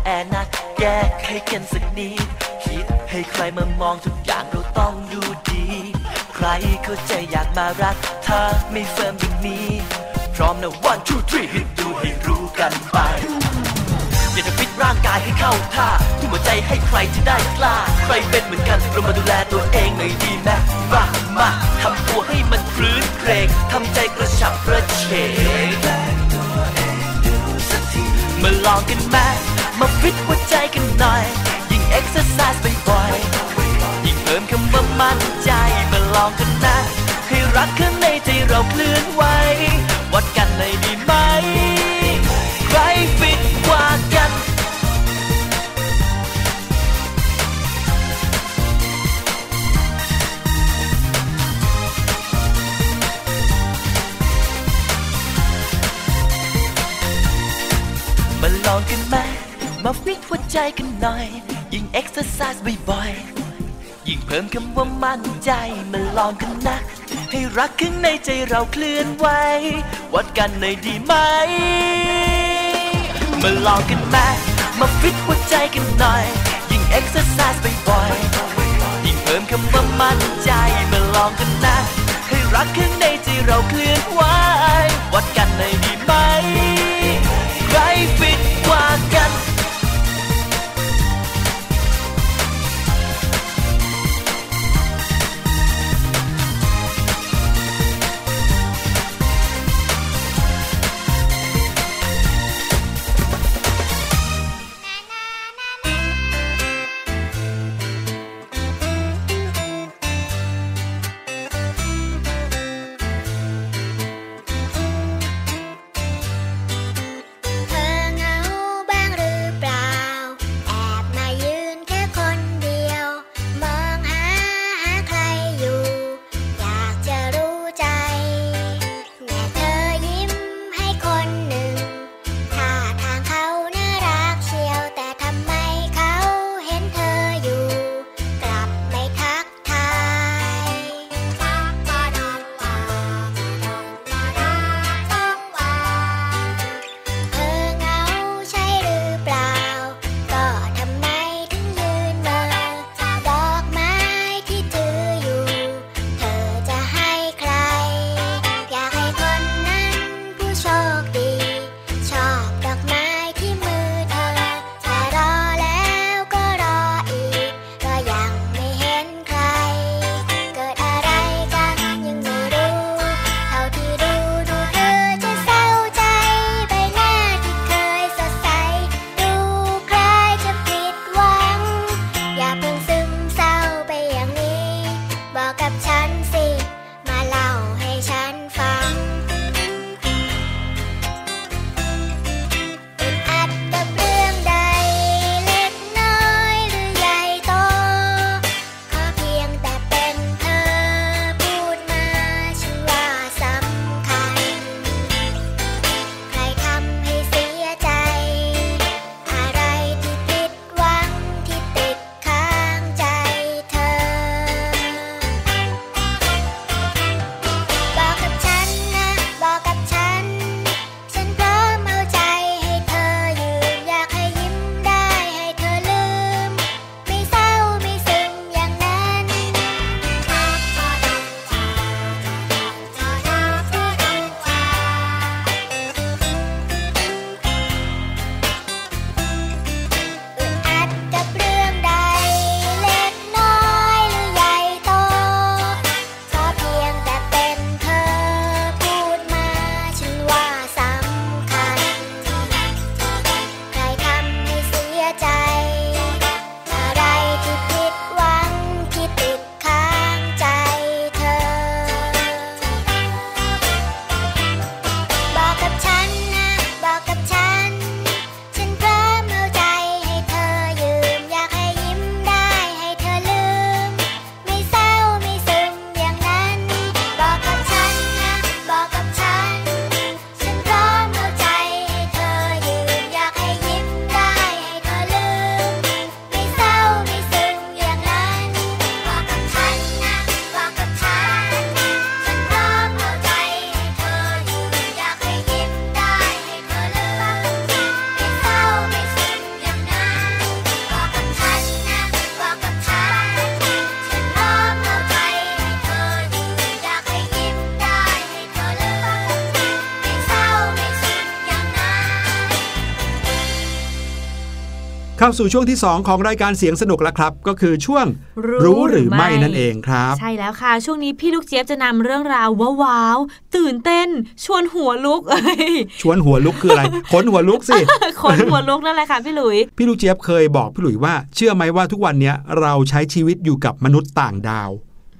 E: แอนะแก้ไขกันสักนิดคิดให้ใครมามองทุกอย่างเราต้องดูดี ใครเข้าใจอยากมารัก ถ้าไม่เฟิร์มอย่างนี้ พร้อมนะ one two three ให้ดูให้รู้กันไปอยากจะฟิตร่างกายให้เข้าท่าทุ่มหัวใจให้ใครจะได้กล้า ใครเป็นเหมือนกันเรามาดูแลตัวเองหน่อยดีไหมมามาทำตัวให้มันคลื้นเครงทำใจกระฉับกระเฉงมาลองกันไหม มาฟิตหัวใจกันหน่อย ใจกันหน่อย ยิ่งเอ็กซ์ไซส์บ่อยๆ ยิ่งเพิ่มคำว่ามั่นใจมาลองกันนะ ให้รักข้างในใจเราเคลื่อนไหว วัดกันเลยดีไหม มาลองกันไหมมาฟิตหัวใจกันหน่อย ยิ่งเอ็กซ์ไซส์บ่อยๆ ยิ่งเพิ่มคำว่ามั่นใจมาลองกันนะ ให้รักข้างในใจเราเคลื่อนไหว วัดกันเลยดีไหม
C: เข้าสู่ช่วงที่ 2 ของรายการเสียงสนุกแล้วครับ ก็คือช่วง
B: รู้
C: หรือไม่
B: หรือไม่
C: นั่นเองครับ
B: ใช่แล้วค่ะ ช่วงนี้พี่ลูกเจี๊ยบจะนำเรื่องราวว้าวๆตื่นเต้น ชวนหัวลุกเอ้ย
C: ชวนหัวลุกคืออะไรขนหัวลุกสิ
B: คนหัวลุกนั่นแหละค่ะพี่หลุย
C: พี่ลูกเจี๊ยบเคยบอกพี่หลุยว่าเชื่อไหมว่าทุกวันเนี้ยเราใช้ชีวิตอยู่กับมนุษย์ต่างดาว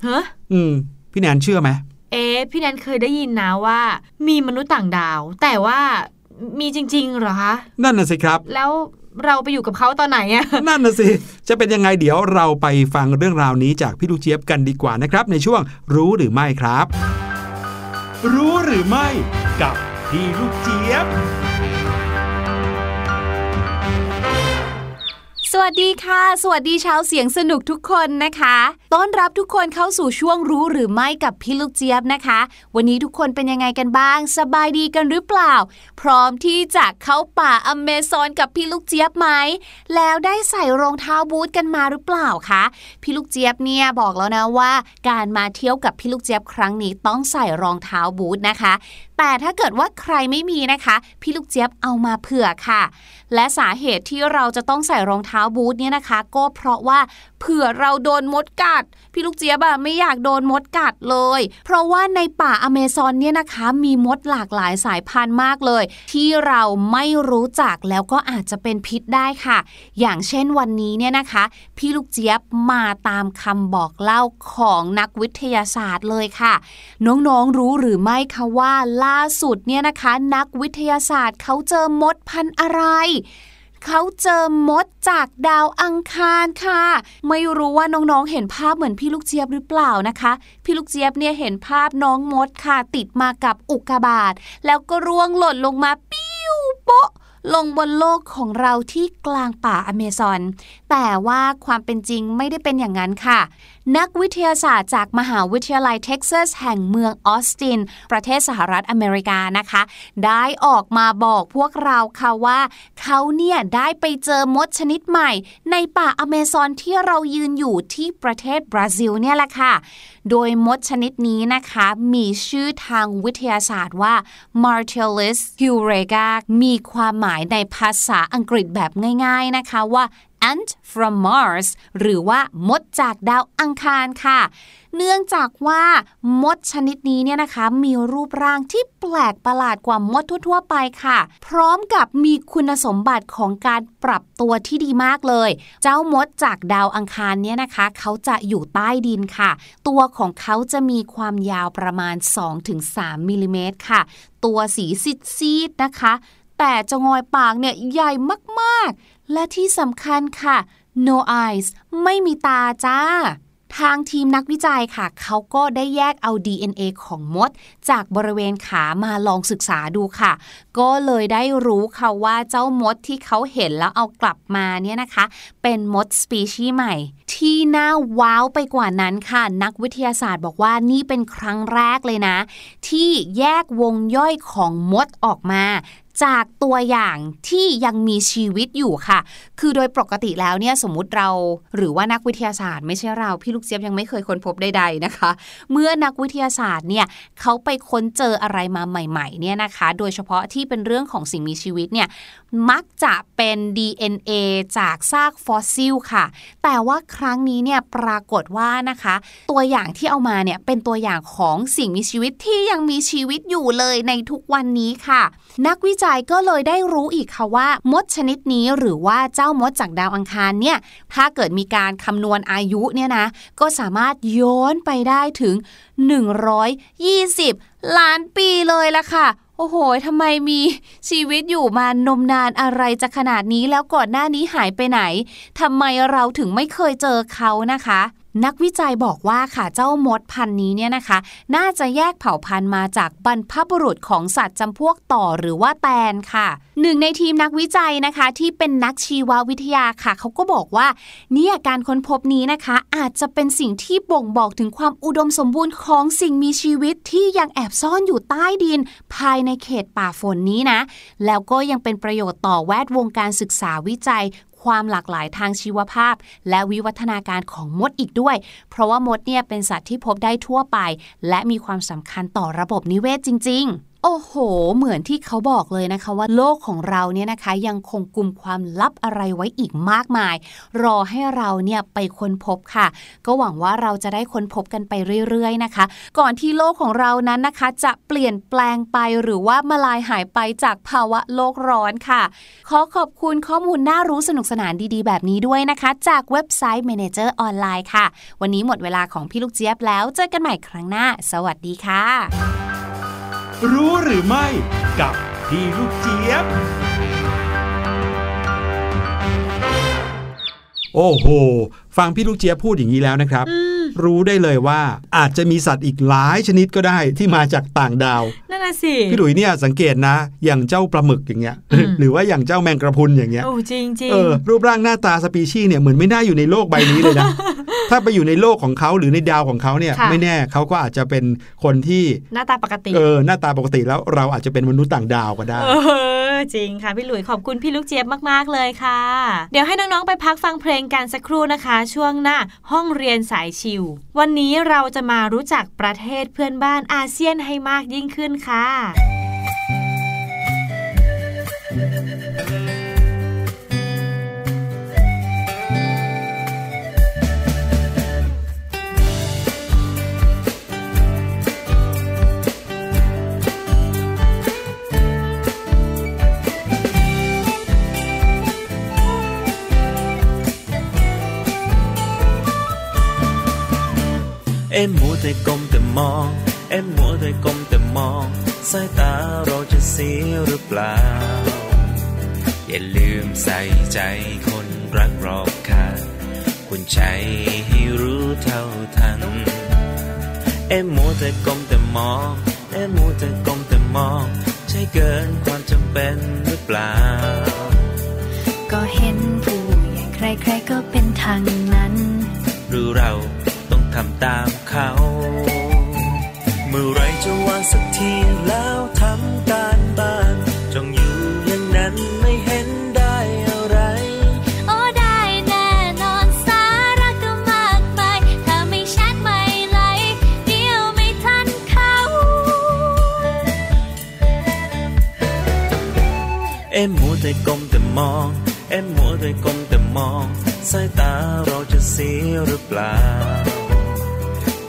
B: เฮ้
C: อืมพี่แนนเชื่อไหม
B: เอ๊ะพี่แนนเคยได้ยินนะว่า มีมนุษย์ต่างดาว แต่ว่ามีจริงๆเหรอคะ
C: นั่นน่ะสิครับ
B: แล้ว เราไปอยู่กับเขาตอนไหนอะ
C: นั่นน่ะสิ จะเป็นยังไงเดี๋ยวเราไปฟังเรื่องราวนี้จากพี่ลูกเจี๊ยบกันดีกว่านะครับ ในช่วงรู้หรือไม่ครับ รู้หรือไม่กับพี่ลูกเจี๊ยบ
D: สวัสดีค่ะ สวัสดีชาวเสียงสนุกทุกคนนะคะ ต้อนรับทุกคนเข้าสู่ช่วงรู้หรือไม่กับพี่ลูกเจี๊ยบนะคะ วันนี้ทุกคนเป็นยังไงกันบ้าง สบายดีกันหรือเปล่า พร้อมที่จะเข้าป่าอเมซอนกับพี่ลูกเจี๊ยบไหม แล้วได้ใส่รองเท้าบูทกันมาหรือเปล่าคะ พี่ลูกเจี๊ยบเนี่ยบอกแล้วนะว่า การมาเที่ยวกับพี่ลูกเจี๊ยบครั้งนี้ต้องใส่รองเท้าบูทนะคะ แต่ถ้าเกิดว่าใครไม่มีนะคะ พี่ลูกเจี๊ยบเอามาเผื่อค่ะและสาเหตุที่เราจะต้องใส่รองเท้าบูทเนี่ยนะคะ ก็เพราะว่า ผื่อเราโดนมดกัด พี่ลูกเจี๊ยบอะไม่อยากโดนมดกัดเลย เพราะว่าในป่าอเมซอนเนี่ยนะคะ มีมดหลากหลายสายพันธุ์มากเลย ที่เราไม่รู้จักแล้วก็อาจจะเป็นพิษได้ค่ะ อย่างเช่นวันนี้เนี่ยนะคะ พี่ลูกเจี๊ยบมาตามคำบอกเล่าของนักวิทยาศาสตร์เลยค่ะ น้องๆรู้หรือไม่คะว่าล่าสุดเนี่ยนะคะ นักวิทยาศาสตร์เขาเจอมดพันธุ์อะไร เขาเจอมดจากดาวอังคารค่ะ ไม่รู้ว่าน้องๆ เห็นภาพเหมือนพี่ลูกเจี๊ยบหรือเปล่านะคะ พี่ลูกเจี๊ยบเนี่ยเห็นภาพน้องมดค่ะ ติดมากับอุกกาบาตแล้วก็ร่วงหล่นลงมาปิ้วโป๊ะลงบนโลกของเราที่กลางป่าอเมซอน แต่ว่าความเป็นจริงไม่ได้เป็นอย่างนั้นค่ะ นักวิทยาศาสตร์จากมหาวิทยาลัยเท็กซัสแห่งเมืองออสติน ประเทศสหรัฐอเมริกานะคะ ได้ออกมาบอกพวกเราค่ะว่า เขาเนี่ยได้ไปเจอมดชนิดใหม่ ในป่าอเมซอนที่เรายืนอยู่ที่ประเทศบราซิลเนี่ยแหละค่ะ โดยมดชนิดนี้นะคะ มีชื่อทางวิทยาศาสตร์ว่า Martellus hurega มีความหมายในภาษาอังกฤษแบบง่าย ๆนะคะว่า ant from Mars หรือว่ามดจากดาวอังคารค่ะ เนื่องจากว่ามดชนิดนี้เนี่ยนะคะ มีรูปร่างที่แปลกประหลาดกว่ามดทั่ว ๆ ไปค่ะ พร้อมกับมีคุณสมบัติของการปรับตัวที่ดีมากเลย เจ้ามดจากดาวอังคารเนี่ยนะคะ เขาจะอยู่ใต้ดินค่ะ ตัวของเขาจะมีความยาวประมาณ 2-3มิลลิเมตรค่ะ ตัวสีซีดๆนะคะ แต่จะงอยปากเนี่ยใหญ่มากๆ และที่สำคัญค่ะ no eyes ไม่มีตาจ้า ทางทีมนักวิจัยค่ะ เขาก็ได้แยกเอา DNA ของมด จากบริเวณขามาลองศึกษาดูค่ะ ก็เลยได้รู้ค่ะว่าเจ้ามดที่เขาเห็นแล้วเอากลับมาเนี่ยนะคะ เป็นมดสปีชีส์ใหม่ ที่น่าว้าวไปกว่านั้นค่ะ นักวิทยาศาสตร์บอกว่านี่เป็นครั้งแรกเลยนะ ที่แยกวงย่อยของมดออกมา จากตัวอย่างที่ยังมีชีวิตอยู่ค่ะ คือโดยปกติแล้วเนี่ยสมมุติเราหรือว่านักวิทยาศาสตร์ไม่ใช่เรา พี่ลูกเจี๊ยบยังไม่เคยค้นพบใดๆนะคะ เมื่อนักวิทยาศาสตร์เนี่ยเขาไปค้นเจออะไรมาใหม่ๆเนี่ยนะคะ โดยเฉพาะที่เป็นเรื่องของสิ่งมีชีวิตเนี่ยมักจะเป็น DNA จากซากฟอสซิลค่ะ แต่ว่าครั้งนี้เนี่ยปรากฏว่านะคะ ตัวอย่างที่เอามาเนี่ยเป็นตัวอย่างของสิ่งมีชีวิตที่ยังมีชีวิตอยู่เลยในทุกวันนี้ค่ะ นักวิจัยก็เลยได้รู้อีกค่ะว่า มดชนิดนี้หรือว่าเจ้ามดจากดาวอังคารเนี่ยถ้าเกิดมีการคำนวณอายุเนี่ยนะก็สามารถย้อนไปได้ถึง 120 ล้านปีเลยละค่ะโอ้โห ทำไมมีชีวิตอยู่มานมนานอะไรจะขนาดนี้แล้วก่อนหน้านี้หายไปไหน ทำไมเราถึงไม่เคยเจอเขานะคะ นักวิจัยบอกว่าค่ะเจ้ามดพันธุ์นี้เนี่ยนะคะ น่าจะแยกเผ่าพันธุ์มาจากบรรพบุรุษของสัตว์จำพวกต่อหรือว่าแตนค่ะ หนึ่งในทีมนักวิจัยนะคะที่เป็นนักชีววิทยาค่ะ เขาก็บอกว่าเนี่ยการค้นพบนี้นะคะ อาจจะเป็นสิ่งที่บ่งบอกถึงความอุดมสมบูรณ์ของสิ่งมีชีวิตที่ยังแอบซ่อนอยู่ใต้ดิน ภายในเขตป่าฝนนี้นะ แล้วก็ยังเป็นประโยชน์ต่อแวดวงการศึกษาวิจัย ความหลากหลายทางชีวภาพ และวิวัฒนาการของมดอีกด้วย เพราะว่ามดเนี่ยเป็นสัตว์ที่พบได้ทั่วไป และมีความสำคัญต่อระบบนิเวศจริง ๆ โอ้โห เหมือนที่เขาบอกเลยนะคะว่าโลกของเราเนี่ยนะคะยังคงกลุ่มความลับอะไรไว้อีกมากมาย รอให้เราเนี่ยไปค้นพบค่ะ ก็หวังว่าเราจะได้ค้นพบกันไปเรื่อยๆนะคะ ก่อนที่โลกของเรานั้นนะคะ จะเปลี่ยนแปลงไปหรือว่ามาลายหายไปจากภาวะโลกร้อนค่ะ ขอขอบคุณข้อมูลน่ารู้สนุกสนานดีๆ แบบนี้ด้วยนะคะ จากเว็บไซต์ Manager ออนไลน์ค่ะ วันนี้หมดเวลาของพี่ลูกเจี๊ยบแล้วเจอกันใหม่ครั้งหน้า สวัสดีค่ะ
F: รู้หรือไม่กับพี่ลูกเจี๊ยบ
C: โอ้โห ฟังพี่ลูกเจี๊ยบพูดอย่างนี้แล้วนะครับ รู้ได้เลยว่า อาจจะมีสัตว์อีกหลายชนิดก็ได้ที่มาจากต่างดาว
B: นั่นน่ะสิ
C: พี่หลุยเนี่ยสังเกตนะ อย่างเจ้าปลาหมึกอย่างเงี้ย
B: อืม
C: หรือว่าอย่างเจ้าแมงกระพรุนอย่างเงี้ย
B: โอ้จริงจริง
C: เออรูปร่างหน้าตาสปีชีส์เนี่ยเหมือนไม่น่าอยู่ในโลกใบนี้เลยนะถ้าไปอยู่ในโลกของเขาหรือในดาวของเขาเนี่ย
B: ค่ะ
C: ไม่แน่เขาก็อาจจะเป็นคนที่
B: หน้าตาปกติ
C: เออหน้าตาปกติแล้วเราอาจจะเป็นมนุษย์ต่างดาวก็ได้
B: เออจริงค่ะพี่หลุยขอบคุณพี่ลูกเจี๊ยบมากๆเลยค่ะ เดี๋ยวให้น้องๆไปพักฟังเพลงกันสักครู่นะคะ ช่วงหน้าห้องเรียนสายชิววันนี้เราจะมารู้จักประเทศเพื่อนบ้านอาเซียนให้มากยิ่งขึ้นค่ะ
E: เอ็มมัวแต่ก้มแต่มอง เอ็มมัวแต่ก้มแต่มอง สายตาเราจะเสียหรือเปล่า อย่าลืมใส่ใจคนรักรอบค่างคุณใจให้รู้เท่าทัน เอ็มมัวแต่ก้มแต่มอง เอ็มมัวแต่ก้มแต่มอง ใช่เกินความจำเป็นหรือเปล่า
G: ก็เห็นผู้ใหญ่ใครๆก็เป็นทางนั้น
E: หรือเราต้อง ทำตามเขา เมื่อไรจะวางสักทีแล้วทำการบ้านจ้องอยู่อย่างนั้นไม่เห็นได้อะไร
G: โอ้ได้แน่นอนสาระก็มากมายถ้าไม่แชทไม่ไลค์เดียวไม่ทันเขา
E: เอ็มมัวแต่ก้มแต่มอง เอ็มมัวแต่ก้มแต่มอง สายตาเราจะเสียหรือเปล่า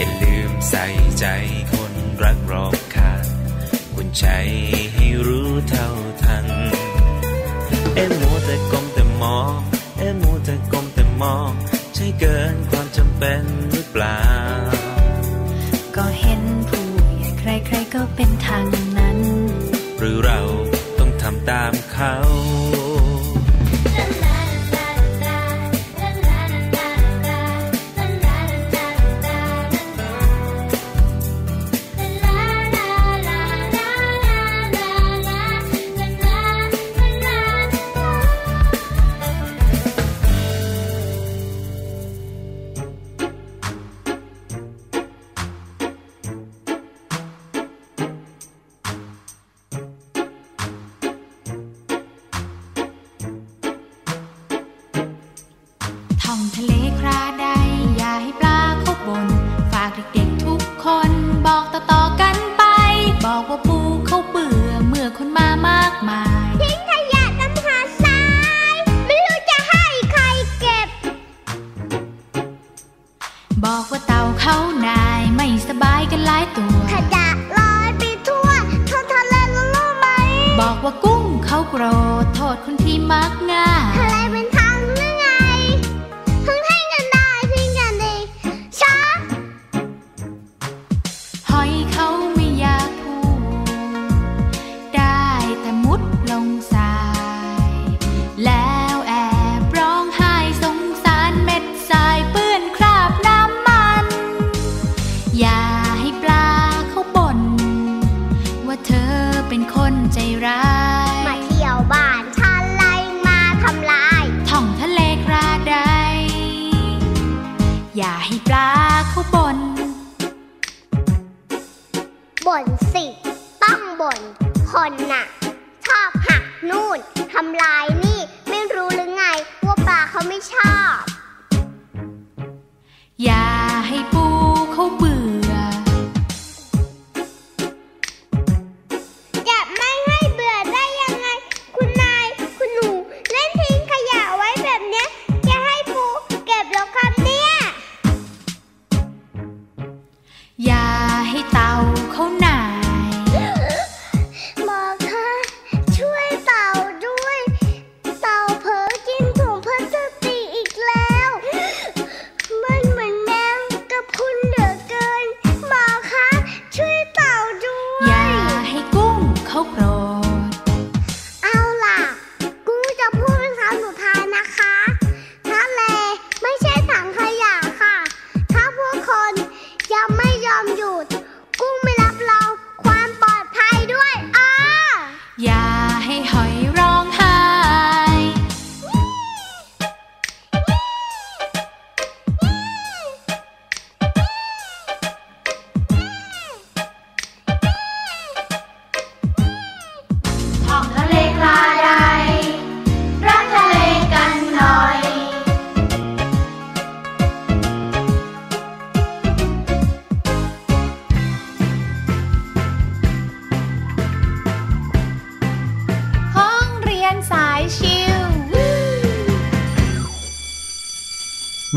E: อย่าลืมใส่ใจคนรักรอบคางคุณใจให้รู้เท่าทัน เอ็มมัวแต่กลมแต่มองเอ็มมัวแต่กลมแต่มอง ใช่เกินความจำเป็นหรือเปล่า
G: ก็เห็นผู้ใหญ่ใครๆก็เป็นทาง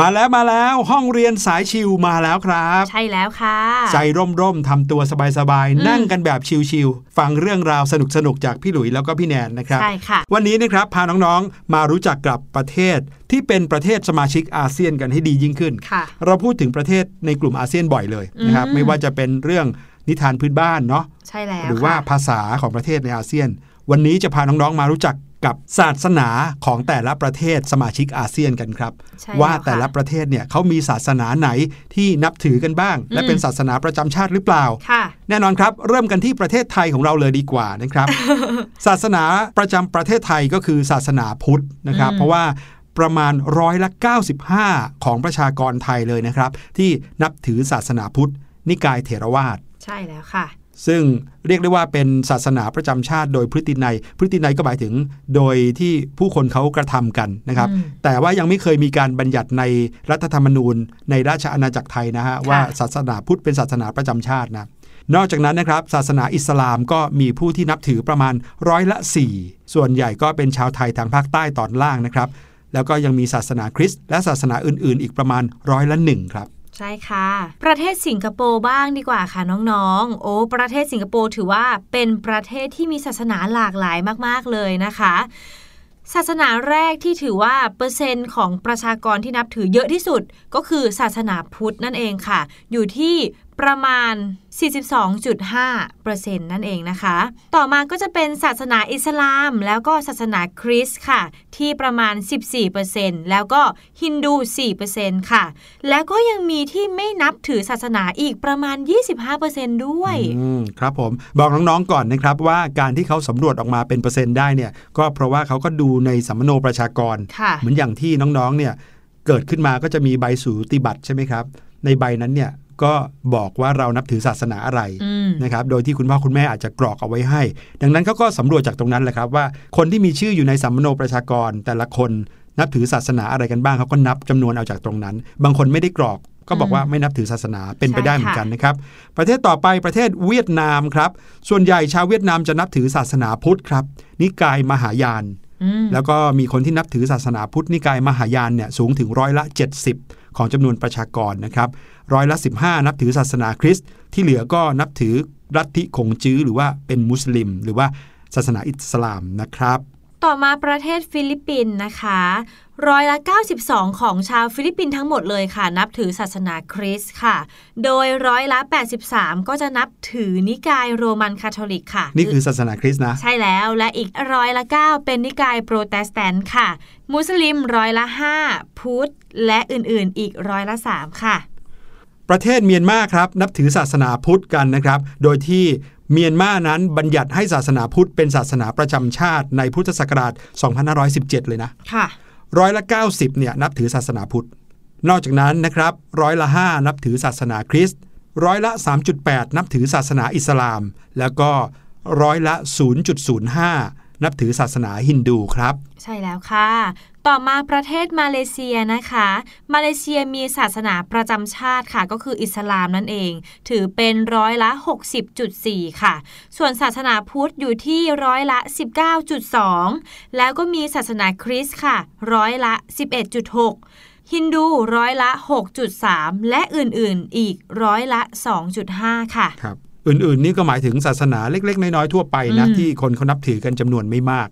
C: มาแล้วมาแล้วห้องเรียนสายชิวมาแล้วครับ
B: ใช่แล้วค่ะ
C: ใจร่มๆทำตัวสบาย
B: อืม
C: ๆนั่งกันแบบชิวๆฟังเรื่องราวสนุกๆจากพี่หลุยแล้วก็พี่แนนนะครับ
B: ใช่ค่ะ
C: วันนี้นะครับพาน้องๆมารู้จักกับประเทศที่เป็นประเทศสมาชิกอาเซียนกันให้ดียิ่งขึ้น
B: ค่ะ
C: เราพูดถึงประเทศในกลุ่มอาเซียนบ่อยเลยนะครับ
B: อืม
C: ไม่ว่าจะเป็นเรื่องนิทานพื้นบ้านเนาะ
B: ใช่แล้ว
C: หรือว่า
B: ค่ะ
C: ภาษาของประเทศในอาเซียน วันนี้จะพาน้องๆมารู้จัก กับศาสนาของแต่ละประเทศสมาชิกอาเซียนกันครับ
B: ใช่
C: ว่า
B: ล้ค่
C: แต่ละประเทศเนี่ยเขามีศาสนาไหนที่นับถือกันบ้าง และ
B: อืม
C: เป็นศาสนาประจำชาติหรือเปล่า
B: ค่ะ
C: แน่นอนครับ เริ่มกันที่ประเทศไทยของเราเลยดีกว่านะครับ ศาสนาประจำประเทศไทยก็คือศาสนาพุทธนะครับ
B: อืม
C: เพราะว่าประมาณร้อยละ 95 ของประชากรไทยเลยนะครับ ที่นับถือศาสนาพุทธ นิกายเถรวาท
B: ใช่แล้วค่ะ
C: ซึ่งเรียกได้ว่าเป็นศาสนาประจำชาติโดยพฤตินัย พฤตินัยก็หมายถึงโดยที่ผู้คนเขากระทำกันนะครับ
B: อืม
C: แต่ว่ายังไม่เคยมีการบัญญัติในรัฐธรรมนูญ ในราชอาณาจักรไทยนะฮะว่าศาสนาพุทธเป็นศาสนาประจำชาตินะนอกจากนั้นนะครับศาสนาอิสลามก็มีผู้ที่นับถือประมาณร้อยละ 4 ส่วนใหญ่ก็เป็นชาวไทยทางภาคใต้ตอนล่างนะครับ แล้วก็ยังมีศาสนาคริสต์และศาสนาอื่น ๆ อีกประมาณร้อยละหนึ่งครับ
B: ใช่ค่ะ ประเทศสิงคโปร์บ้างดีกว่าค่ะน้องๆ โอ้ประเทศสิงคโปร์ถือว่าเป็นประเทศที่มีศาสนาหลากหลายมาก ๆ เลยนะคะศาสนาแรกที่ถือว่าเปอร์เซ็นต์ของประชากรที่นับถือเยอะที่สุด ก็คือศาสนาพุทธนั่นเองค่ะ อยู่ที่ประมาณ 42.5%นั่นเองนะคะ ต่อมาก็จะเป็นศาสนาอิสลาม แล้วก็ศาสนาคริสต์ค่ะ ที่ประมาณ 14%แล้วก็ฮินดู 4%ค่ะ แล้วก็ยังมีที่ไม่นับถือศาสนาอีกประมาณ 25%ด้วย
C: อืมครับผมบอกน้องๆก่อนนะครับว่าการที่เขาสำรวจออกมาเป็นเปอร์เซ็นต์ได้เนี่ย ก็เพราะว่าเขาก็ดูในสัมมโนประชากร
B: ค่ะ
C: เหมือนอย่างที่น้องๆเนี่ยเกิดขึ้นมาก็จะมีใบสูติบัตรใช่ไหมครับในใบนั้นเนี่ย ก็บอกว่าเรานับถือศาสนาอะไร
B: อืม
C: นะครับ โดยที่คุณพ่อคุณแม่อาจจะกรอกเอาไว้ให้ ดังนั้นเขาก็สำรวจจากตรงนั้นแหละครับว่าคนที่มีชื่ออยู่ในสัมมโนประชากร แต่ละคนนับถือศาสนาอะไรกันบ้างเขาก็นับจำนวนเอาจากตรงนั้น บางคนไม่ได้กรอกก็บอกว่าไม่นับถือศาสนาเป็นไปได้เหมือนกันนะครับ ประเทศต่อไปประเทศเวียดนามครับ ส่วนใหญ่ชาวเวียดนามจะนับถือศาสนาพุทธครับ นิกายมหายาน
B: อืม
C: แล้วก็มีคนที่นับถือศาสนาพุทธนิกายมหายานเนี่ยสูงถึงร้อยละ 70 ของจำนวนประชากรนะครับร้อยละ 15 นับถือศาสนาคริสต์ที่เหลือก็นับถือลัทธิขงจื๊อหรือว่าเป็นมุสลิม หรือว่าศาสนาอิสลามนะครับ
B: ต่อมาประเทศฟิลิปปินส์นะคะ ร้อยละ 92 ของชาวฟิลิปปินส์ทั้งหมดเลยค่ะ นับถือศาสนาคริสต์ค่ะ โดยร้อยละ 83 ก็จะนับถือนิกายโรมันคาทอลิกค่ะ
C: นี่คือศาสนาคริสต์นะ
B: ใช่แล้วและอีกร้อยละ 9 เป็นนิกายโปรเตสแตนต์ค่ะ มุสลิมร้อยละ 5 พุทธ และอื่นๆ อีกร้อยละ 3 ค่ะ
C: ประเทศเมียนมาครับ นับถือศาสนาพุทธกันนะครับ โดยที่เมียนมานั้นบัญญัติให้ศาสนาพุทธเป็นศาสนาประจำชาติในพุทธศักราช 2517 เลยนะ
B: ค่ะ
C: ร้อยละ 90เนี่ยนับถือศาสนาพุทธ นอกจากนั้นนะครับร้อยละ 5 นับถือศาสนาคริสต์ร้อยละ 3.8 นับถือศาสนาอิสลาม แล้วก็ร้อยละ 0.05 นับถือศาสนาฮินดูครับ
B: ใช่แล้วค่ะ ต่อมาประเทศมาเลเซียนะคะ มาเลเซียมีศาสนาประจำชาติค่ะ ก็คืออิสลามนั่นเอง ถือเป็นร้อยละ 60.4 ค่ะ ส่วนศาสนาพุทธอยู่ที่ร้อยละ 19.2 แล้วก็มีศาสนาคริสต์ค่ะ ร้อยละ 11.6ฮินดูร้อยละ 6.3 และอื่นๆ อีกร้อยละ 2.5 ค่ะ
C: ครับ อื่นๆ นี่ก็หมายถึงศาสนาเล็ก ๆ น้อยๆทั่วไปนะ
B: อืม
C: ที่คนเขานับถือกันจำนวนไม่มาก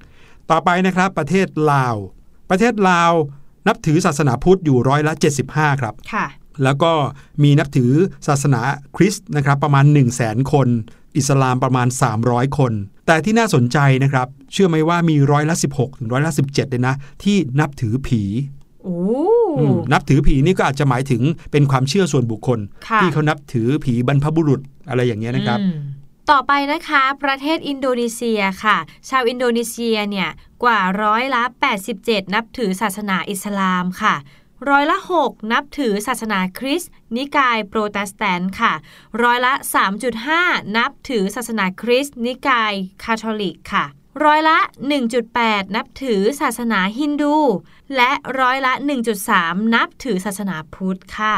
C: ต่อไปนะครับ ประเทศลาว ประเทศลาวนับถือศาสนาพุทธอยู่ร้อยละ 75 ครับ
B: ค่ะ
C: แล้วก็มีนับถือศาสนาคริสต์นะครับประมาณ 1 0 0 0 0แสนคน อิสลามประมาณ 300 คน แต่ที่น่าสนใจนะครับ เชื่อไหมว่ามีร้อยละ 16 ถึงร้อยละ 17เลยนะ ที่นับถือผี
B: โอ้
C: อืม นับถือผีนี่ก็อาจจะหมายถึงเป็นความเชื่อส่วนบุคคล
B: ค่ะ
C: ที่เขานับถือผีบรรพบุรุษอะไรอย่างเงี้ยนะครับ
B: อืมต่อไปนะคะ ประเทศอินโดนีเซียค่ะ ชาวอินโดนีเซียเนี่ยกว่าร้อยละ 87 นับถือศาสนาอิสลามค่ะ ร้อยละ 6 นับถือศาสนาคริสต์นิกายโปรเตสแตนต์ค่ะ ร้อยละ 3.5 นับถือศาสนาคริสต์นิกายคาทอลิกค่ะ ร้อยละ 1.8 นับถือศาสนาฮินดู และร้อยละ 1.3 นับถือศาสนาพุทธค่ะ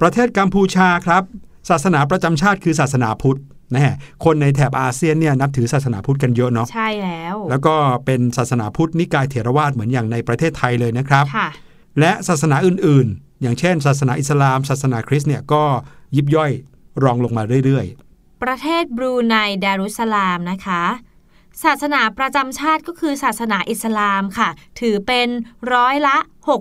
C: ประเทศกัมพูชาครับ ศาสนาประจำชาติคือศาสนาพุทธนะฮะคนในแถบอาเซียนเนี่ยนับถือศาสนาพุทธกันเยอะเนาะ
B: ใช่แล้ว
C: แล้วก็เป็นศาสนาพุทธนิกายเถรวาทเหมือนอย่างในประเทศไทยเลยนะครับ
B: ค่ะ
C: และศาสนาอื่นๆ อย่างเช่น ศาสนาอิสลาม ศาสนาคริสต์เนี่ยก็ยิบย่อยรองลงมาเรื่อย
B: ประเทศบรูไนดารุสลามนะคะ ศาสนาประจำชาติก็คือศาสนาอิสลามค่ะ ถือเป็นร้อยละ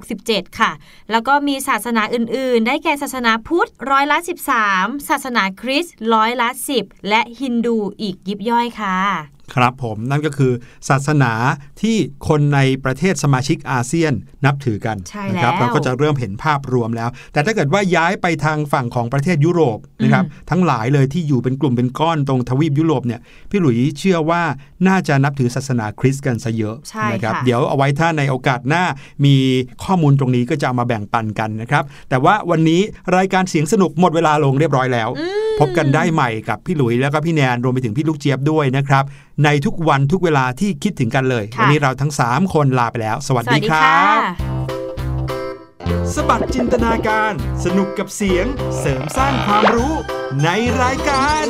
B: 67 ค่ะ แล้วก็มีศาสนาอื่น ๆ ได้แก่ศาสนาพุทธร้อยละ 13 ศาสนาคริสต์ร้อยละ 10 และฮินดูอีกยิบย่อยค่ะ
C: ครับผมนั่นก็คือศาสนาที่คนในประเทศสมาชิกอาเซียนนับถือกัน
B: ใช่
C: นะครั
B: แล้ว
C: เราก็จะเริ่มเห็นภาพรวมแล้ว แต่ถ้าเกิดว่าย้ายไปทางฝั่งของประเทศยุโรปนะครับทั้งหลายเลยที่อยู่เป็นกลุ่มเป็นก้อนตรงทวีปยุโรปเนี่ยพี่หลุยเชื่อว่าน่าจะนับถือศาสนาคริสต์กันซะเยอะ
B: ใช่
C: นะครับ
B: ค่ะ
C: เดี๋ยวเอาไว้ถ้าในโอกาสหน้ามีข้อมูลตรงนี้ก็จะเอามาแบ่งปันกันนะครับแต่ว่าวันนี้รายการเสียงสนุกหมดเวลาลงเรียบร้อยแล้ว พบกันได้ใหม่กับพี่หลุยแล้วก็พี่แนนรวมไปถึงพี่ลูกเจี๊ยบด้วยนะครับในทุกวันทุกเวลาที่คิดถึงกันเลย
B: ค่ะ
C: วันี้เราทั้ง 3 คนลาไปแล้ว สวัส
B: สวั
C: ดี
B: สดี
C: ครั
B: ค่ะ
C: บ
H: สบัดจินตนาการ สนุกกับเสียง เสริมสร้างความรู้ในรายการ